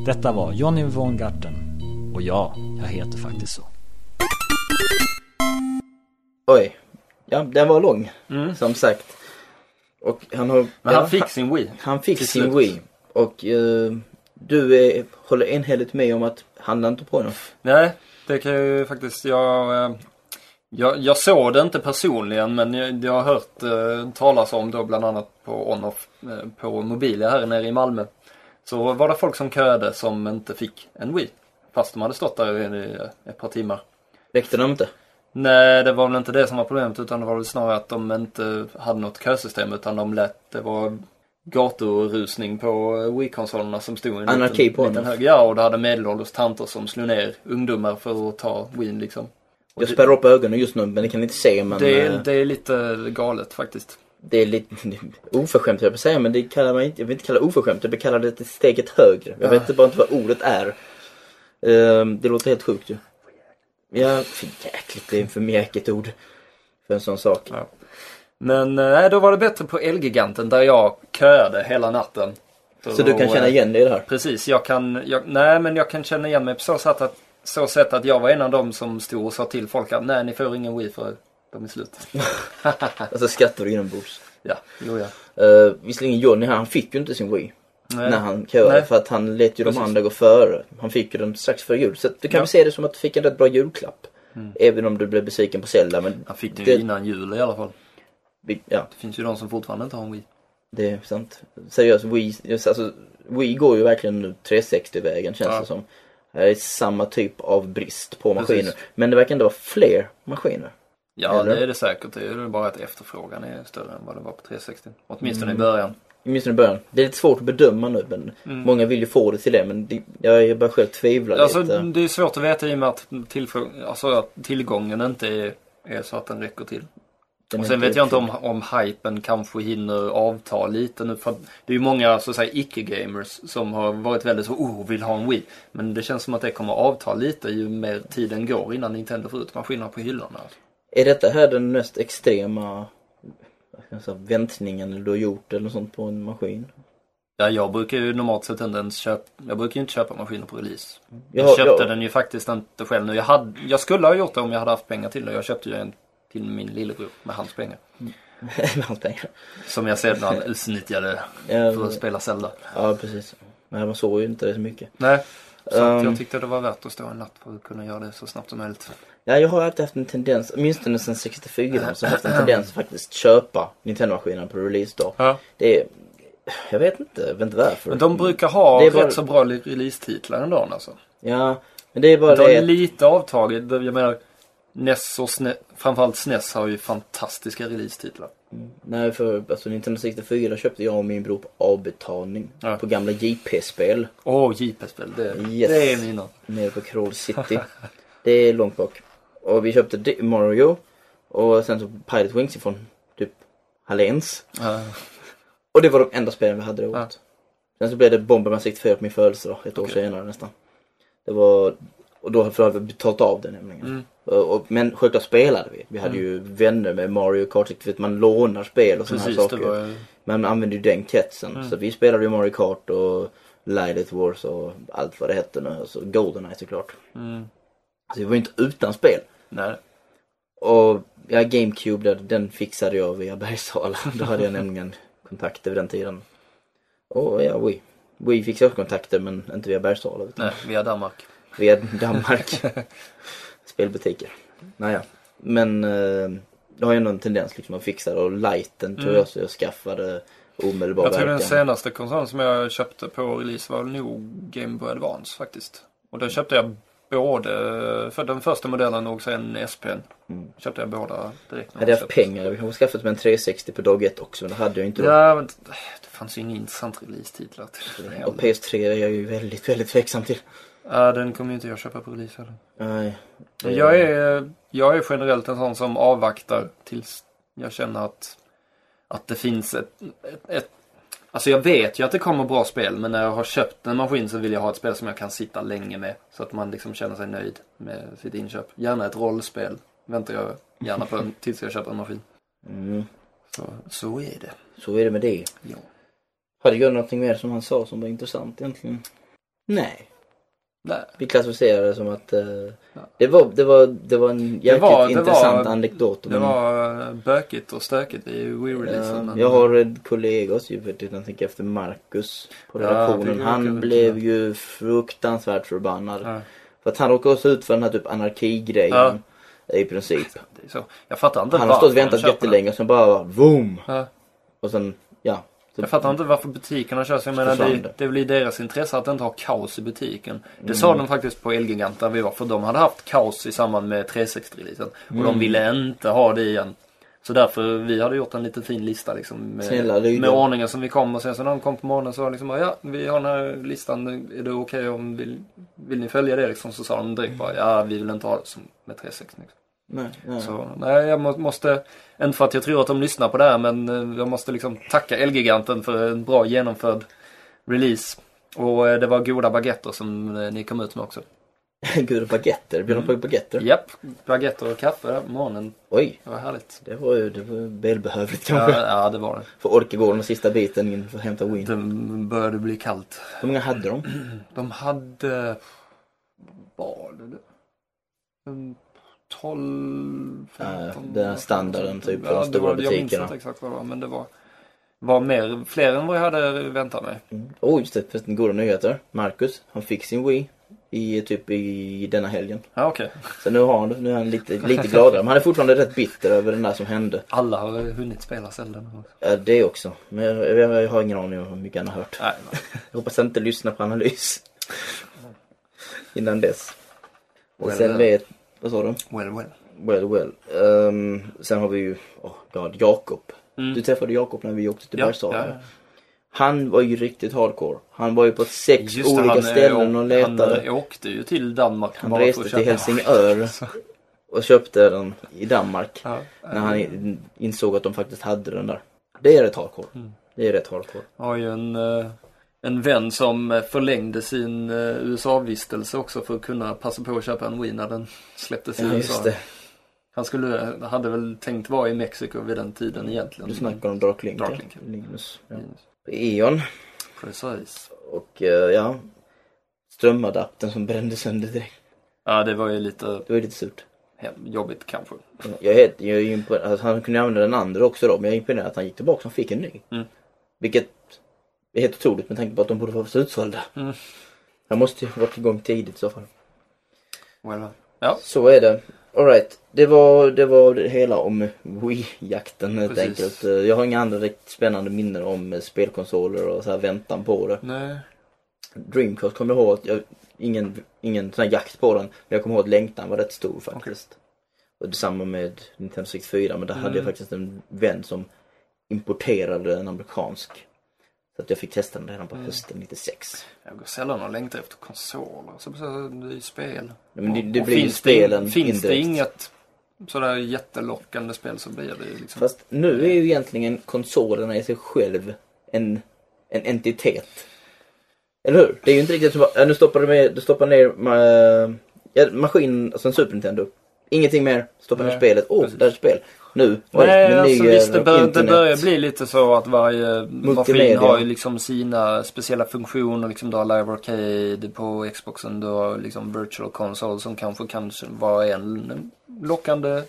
Detta var Johnny von Garten och ja, jag heter faktiskt så. Oj. Ja, den var lång. Mm. Som sagt. Och han har... Men ja, han fick sin Wii. Han fick sin slut. Wii. Och eh, du är, håller enhälligt med om att handla inte på den. Nej, det kan ju faktiskt, jag, eh, jag, jag såg det inte personligen men jag, jag har hört eh, talas om då bland annat på on-off eh, på Mobilia här nere i Malmö. Så var det folk som köade som inte fick en Wii. Fast de hade stått där i ett par timmar. Räckte de inte? Nej, det var väl inte det som var problemet utan det var väl snarare att de inte hade något kösystem utan de lät det var gaturusning på Wii-konsolerna som stod i en Anarki liten, liten hög. Ja, och det hade medelålders tanter som slog ner ungdomar för att ta Wii liksom. Och Jag det, spärrar upp ögonen just nu men det kan ni inte se men det, eh, är, det är lite galet faktiskt. det är lite oförskämt jag på säga men det kallar man inte, jag vill inte kalla det oförskämt, jag vill kalla det steget högre. Jag vet inte bara inte vad ordet är. Ehm, det låter helt sjukt ju. Ja, för jäkligt, det är för mjäkigt ord. För en sån sak. Ja. Men eh, nej, då var det bättre på Elgiganten där jag köade hela natten. Så du kan känna eh, igen dig i det här? Precis, jag kan, jag, nej men jag kan känna igen mig på så sätt att, så sätt att jag var en av dem som stod och sa till folk att nej ni får ingen Wii för de är slut. Alltså skrattar du inombords. Ja, jo ja. Uh, visserligen Johnny här, han fick ju inte sin Wii. Nej. När han köade Nej. för att han lät ju Precis. de andra gå före. Han fick ju den strax före jul. Så du kan Ja. väl se det som att du fick en rätt bra julklapp. Mm. Även om du blev besviken på Zelda. Men Han fick det Det- ju innan jul i alla fall. ja, Det finns ju de som fortfarande inte har en Wii. det är sant. Seriöst, Wii, just, alltså, Wii går ju verkligen nu 360-vägen känns Ja. det som. Det är samma typ av brist på Precis. maskiner. Men det verkar ändå vara fler maskiner. Ja, Eller? det är det säkert. Det är bara att efterfrågan är större än vad det var på 360. Åtminstone Mm. i början. Åtminstone i början. Det är lite svårt att bedöma nu men Mm. många vill ju få det till det men det, jag, börjar själv tvivla Alltså lite. det är svårt att veta i och med att, alltså, att tillgången inte är, är så att den räcker till. Den Och sen vet jag inte om, om hypen kanske hinner avta lite nu för det är ju många så att säga icke-gamers som har varit väldigt så oh, vill ha en Wii. Men det känns som att det kommer avta lite ju mer tiden går innan Nintendo får ut maskinerna på hyllorna. Är detta här den mest extrema ska jag säga, väntningen du har gjort eller något sånt på en maskin? Ja, jag brukar ju normalt sett inte ens köpa, jag brukar ju inte köpa maskiner på release. Jag, Jag köpte jag, den ju faktiskt inte själv nu. Jag, hade, jag skulle ha gjort det om jag hade haft pengar till det. Jag köpte ju en till min lillebror med hans pengar. med hans pengar. Som jag sedan utnyttjade Ja, för att spela Zelda. ja, precis. Men man såg ju inte det så mycket. Nej, så Um. jag tyckte det var värt att stå en natt för att kunna göra det så snabbt som möjligt. Ja, jag har alltid haft en tendens, åtminstone sedan 64, så har haft en tendens att faktiskt köpa Nintendo-maskinen på release-dag. Ja. Det är, jag vet inte, jag vet inte varför. Men de brukar ha är rätt bara- så bra release-titlar ändå alltså. Ja, men det är bara Det har det. lite avtagit. Jag menar, NES och SNES, framförallt SNES har ju fantastiska release-titlar. Nej, för alltså Nintendo 64 köpte jag och min bror på avbetalning. Ja. På gamla JP-spel. Åh, JP-spel. Det, Yes. det är mina. Nere på Crawl City. det är långt bak. Och vi köpte Mario. Och sen så Pirate Wings ifrån typ Hallens. Ja. Och det var de enda spelen vi hade det året. Ja. Sen så blev det Bomberman 64 på min födelsedag, ett år Okej. senare nästan. Det var, och då hade vi betalt av det nämligen. Mm. Och, och, men självklart spelade vi. Vi hade Mm. ju vänner med Mario Kart, vet man lånar spel och sådana här saker. var Man använde ju den kretsen. Mm. Så vi spelade ju Mario Kart och Light Wars och allt vad det hette nu. Alltså Goldeneye såklart. Mm. Så vi var ju inte utan spel. Nej. Och ja, GameCube, där, den fixade jag via Bergsala. Då hade jag nämligen kontakter vid den tiden. Och ja, Wii. Wii fixade också kontakter men inte via Bergsala utan Nej, via Danmark. via Danmark. Spelbutiker. Naja. Men eh, jag har ju ändå en tendens liksom att fixa det och lighten tror Mm. jag så jag skaffade omedelbar Jag tror den verkan. senaste konsolen som jag köpte på release var nog Game Boy Advance faktiskt. Och då köpte jag både, för den första modellen och sen SPn. Mm. Köpte jag båda direkt. Hade jag haft pengar, jag kanske skaffat mig en 360 på dag ett också men det hade jag inte. Ja, men det fanns ju inga intressanta release-titlar till det Och heller. PS3 är jag ju väldigt, väldigt tveksam till. Ja, den kommer ju inte jag köpa på release heller. Nej. Men jag är, jag är generellt en sån som avvaktar tills jag känner att, att det finns ett, ett, ett Alltså jag vet ju att det kommer bra spel men när jag har köpt en maskin så vill jag ha ett spel som jag kan sitta länge med. Så att man liksom känner sig nöjd med sitt inköp. Gärna ett rollspel. Väntar jag gärna på en, tills jag köper en maskin. Mm. Så, så är det. Så är det med det. Ja. Hade jag någonting mer som han sa som var intressant egentligen? Nej. Nej. Vi klassificerar det som att eh, Ja. det, var, det, var, det var en jäkligt var- det intressant var- anekdot. Det var eh, bökigt och stökigt i Wii-releasen. ja, jag har en kollega vet jag tänker efter Marcus på Ja, redaktionen. det- han blev ju fruktansvärt förbannad. Ja, För att han råkade också ut för den här typ anarkigrejen. I princip. Jag fattar inte Han har stått och väntat jättelänge och sen bara! Ja. Och sen, ja. Jag fattar inte varför butikerna kör så. Jag menar, det, det. är väl i deras intresse att inte ha kaos i butiken. Det Mm. sa de faktiskt på Elgigant där vi var. För de hade haft kaos i samband med 360-releasen. Och Mm. de ville inte ha det igen. Så därför, vi hade gjort en liten fin lista liksom. Med, Snälla, med ordningen som vi kom. Och sen så när de kom på morgonen så var det liksom ja, vi har den här listan. Är det okej om, vill, vill ni följa det liksom? Så sa de direkt bara, ja, vi vill inte ha det som med 360. Liksom. Nej, nej. Så nej, jag må, måste, inte för att jag tror att de lyssnar på det här, men eh, jag måste liksom tacka Elgiganten för en bra genomförd release. Och eh, det var goda baguetter som eh, ni kom ut med också. Gud, baguetter. Bjöd de på baguetter? Japp, baguetter och kaffe där på morgonen. Oj, Det var härligt. det var ju det var välbehövligt kanske. Ja, ja det var det. För orka gå den sista biten in för att hämta win. Det började bli kallt. Hur många hade de? De hade, vad var det? En 12, 15. Ja, den här standarden typ på de det stora var, Jag minns butikerna. inte exakt vad det var, men det var, var mer, fler än vad jag hade väntat mig. Mm. Oh, just det. Förresten, goda nyheter. Marcus, han fick sin Wii i typ i denna helgen. Ja, okej. Så nu har han. Nu är han lite, lite gladare. Men han är fortfarande rätt bitter över den där som hände. Alla har hunnit spela Zelda nu också. Ja, det också. Men jag, jag, jag har ingen aning om hur mycket han har hört. Nej, nej. Jag hoppas han inte lyssnar på analys. Innan dess. Och sen well. vet, vad sa du? Well, well. Well, well. Ehm, sen har vi ju, oh god, Jakob. Mm. Du träffade Jakob när vi åkte till Ja, Bergsala. ja. Han var ju riktigt hardcore. Han var ju på sex Just olika han, eh, ställen och letade. Han eh, åkte ju till Danmark. Han reste till Helsingör och köpte den i Danmark. Ja, När han in- insåg att de faktiskt hade den där. Det är rätt hardcore. Mm. Det är rätt hardcore. Jag har ju en, eh, en vän som eh, förlängde sin eh, USA-vistelse också för att kunna passa på att köpa en Wii när den släpptes i Ja, USA. Han skulle, hade väl tänkt vara i Mexiko vid den tiden egentligen. Du snackar om Dark. Dark. Linus. Ja. Eon. Precis. Och eh, ja, strömadaptern som brände sönder direkt. Ja, det var ju lite Det var ju lite surt. jobbigt kanske. Jag är, jag är imponerad, alltså, han kunde använda den andra också då, men jag är imponerad att han gick tillbaka och fick en ny. Mm. Vilket är helt otroligt med tanke på att de borde vara utsålda. Mm. Han måste ju varit igång tidigt i så fall. Well, ja, Så är det. Alright, det var, det var det hela om Wii-jakten helt Precis. enkelt. Jag har inga andra riktigt spännande minnen om spelkonsoler och så här väntan på det. nej. Dreamcast kommer jag ihåg att jag, ingen, ingen sån här jakt på den. Men jag kommer ihåg att längtan var rätt stor faktiskt. Och detsamma med Nintendo 64 men där hade jag Mm. faktiskt en vän som importerade en amerikansk. Så att jag fick testa den redan på Mm. hösten 96. Jag går sällan och längtar efter konsoler. Så, det är ju spel. Men det, det Och blir ju finns det, spelen Finns det inget sådär jättelockande spel så blir det ju liksom... Fast nu är ju egentligen konsolerna i sig själv en, en entitet. Eller hur? Det är ju inte riktigt som ja, nu stoppar du, med, du stoppar ner ma- ja, maskinen, alltså en Super Nintendo. Ingenting mer, stoppar ner spelet. Åh, precis. där är ett spel. Nu, oj, Nej, alltså ny, visst det, eh, bör, det börjar bli lite så att varje maskin har ju liksom sina speciella funktioner. Liksom du har Live Arcade på Xboxen, du har liksom Virtual Console som kanske kan vara en lockande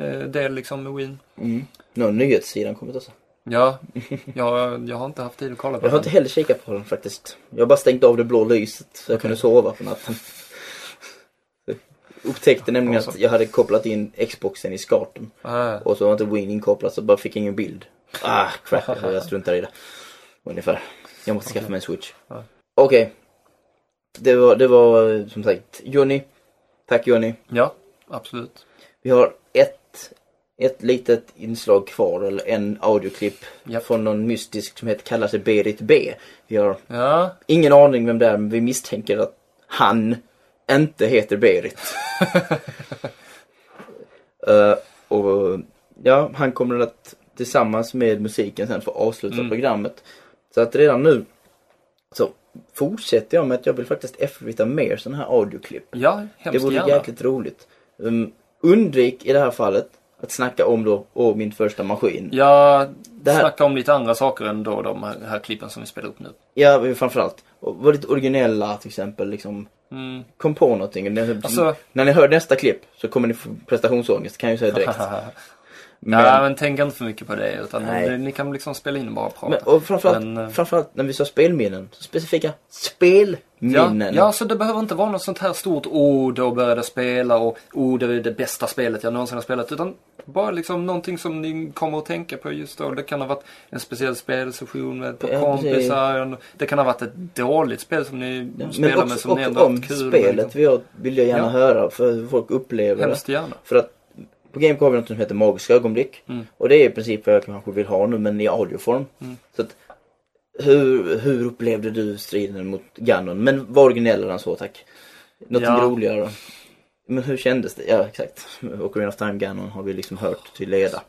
eh, del liksom med Wii. Mm. Nu har nyhetssidan kommit också. Ja, jag, jag har inte haft tid att kolla på Jag har inte den. heller kikat på den faktiskt. Jag har bara stängt av det blå lyset så jag kunde sova på natten. Upptäckte nämligen att jag hade kopplat in Xboxen i skarten. Ah, Och så var inte Win inkopplad så bara fick jag ingen bild. Ah, crap. Jag struntar i det. Ungefär. Jag måste skaffa mig en switch. Ja. Okej. Det var, det var som sagt Johnny. Tack Johnny. ja, absolut. Vi har ett, ett litet inslag kvar, eller en audioklipp Japp. från någon mystisk som heter, kallar sig Berit B. Vi har Ja, ingen aning vem det är, men vi misstänker att han inte heter Berit. Eh, och ja, han kommer att tillsammans med musiken sen få avsluta Mm. programmet. Så att redan nu så fortsätter jag med att jag vill faktiskt eftervita mer sådana här audioklipp. ja Det hemskt vore gärna. jäkligt roligt. Um, undvik i det här fallet att snacka om då, åh min första maskin. Ja, Det här- snacka om lite andra saker än då de här, här klippen som vi spelar upp nu. Ja, framförallt. Och var lite originella till exempel liksom. Mm. Kom på någonting. När, Alltså- när ni hör nästa klipp så kommer ni få prestationsångest kan jag ju säga direkt. Men, Ja, men tänk inte för mycket på det. Utan ni, ni kan liksom spela in och bara prata. men, och framförallt, Men, eh, framförallt när vi sa spelminnen, så specifika Ja, spelminnen. ja, så det behöver inte vara något sånt här stort ord och började spela och oh, det är det bästa spelet jag någonsin har spelat. Utan bara liksom någonting som ni kommer att tänka på just då. Det kan ha varit en speciell spelsession med Ja, kompisar. Det kan ha varit ett dåligt spel som ni Men spelar med också, som ni ändå har om kul spelet med. vill jag, vill jag gärna Ja. höra för hur folk upplever det. Hemskt gärna. För att på Gamecube har vi något som heter Magiska ögonblick. Mm. Och det är i princip vad jag kanske vill ha nu men i audioform. Mm. Så att, hur, hur upplevde du striden mot Ganon? Men var originellare än så tack. Något Ja. roligare. Men hur kändes det? Ja exakt. Ocarina of Time Ganon har vi liksom hört till leda.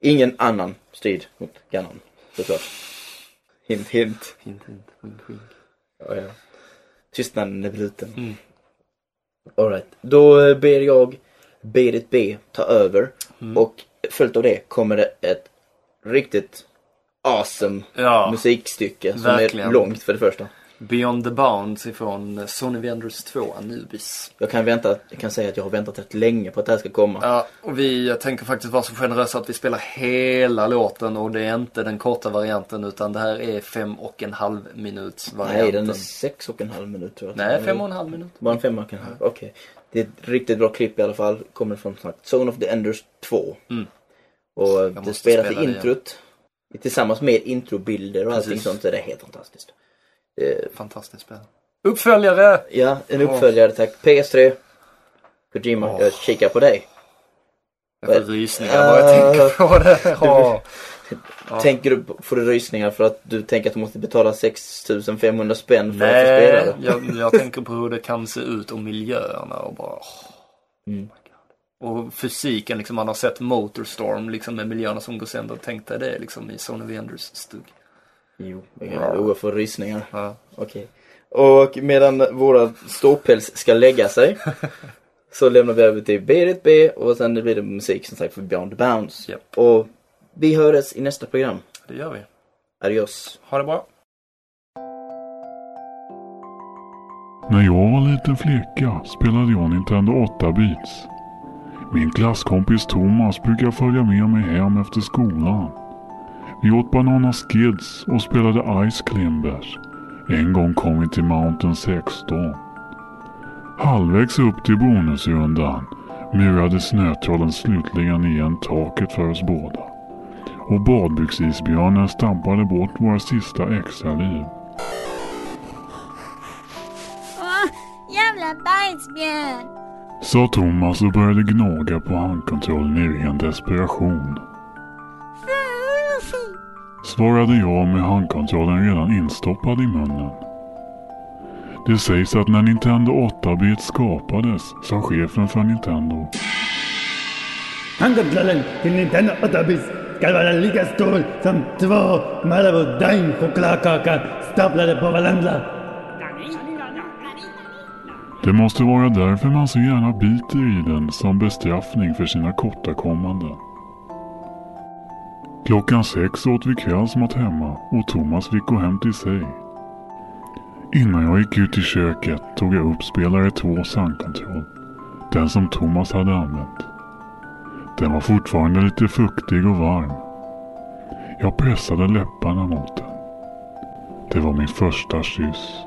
Ingen annan strid mot Ganon såklart. Hint hint. Hint, hint, wink, wink. Ja, ja. Tystnaden är bruten. Mm. Alright, då eh, ber jag Berit B ta över Mm. och följt av det kommer det ett riktigt awesome Ja, musikstycke som verkligen. är långt för det första. Beyond the Bounds ifrån Sony Vendors 2 Anubis. Jag kan, vänta, jag kan säga att jag har väntat rätt länge på att det här ska komma. Ja, och vi tänker faktiskt vara så generösa att vi spelar hela låten och det är inte den korta varianten utan det här är fem och en halv minuts varianten. Nej, den är sex och en halv minut tror jag. Nej, fem och en halv minut. Bara en fem och en halv, okej. Det är ett riktigt bra klipp i alla fall. Kommer från Zone of the Enders 2. Mm. Och det måste spelas spela i det introt. Tillsammans med introbilder och allting Precis. sånt så det är helt fantastiskt. Eh, Fantastiskt spel. Uppföljare! ja, en uppföljare tack. PS3. Kojima, Åh. jag kikar på dig. Jag får rysningar bara jag Ah. tänker på det. Ja. Tänker du, får du rysningar för att du tänker att du måste betala 6500 spänn för att få spela Nej, det? jag, jag tänker på hur det kan se ut och miljöerna och bara åh. Mm och fysiken, liksom, man har sett Motorstorm liksom, med miljöerna som går sönder. Tänk dig det liksom, i Sony Wenders stug. Jo, jag får rysningar. Ja. Okej. Och medan våra ståpäls ska lägga sig så lämnar vi över till Berit B och sen blir det musik som sagt för Beyond Bounds. Yep. Och vi hörs i nästa program. Det gör vi. Adios. Ha det bra. När jag var liten flicka spelade jag Nintendo 8-bits. Min klasskompis Thomas brukar följa med mig hem efter skolan. Vi åt Banana Skids och spelade Ice Climbers. En gång kom vi till Mountain 16. Halvvägs upp till bonusrundan murade snötrollen slutligen igen taket för oss båda. Och badbyxisbjörnen stampade bort våra sista extra liv. Åh, jävla bajsbjörn! Sa Thomas och började gnaga på handkontrollen i ren desperation. Svarade jag med handkontrollen redan instoppad i munnen. Det sägs att när Nintendo 8-bit skapades sa chefen för Nintendo Handkontrollen till Nintendo 8-bit ska vara lika stor som två Marabou Dime chokladkakor staplade på varandra. Det måste vara därför man så gärna biter i den som bestraffning för sina kortakommanden. Klockan sex åt vi kvällsmat hemma och Thomas fick gå hem till sig. Innan jag gick ut i köket tog jag upp spelare 2 sandkontroll. Den som Thomas hade använt. Den var fortfarande lite fuktig och varm. Jag pressade läpparna mot den. Det var min första kyss.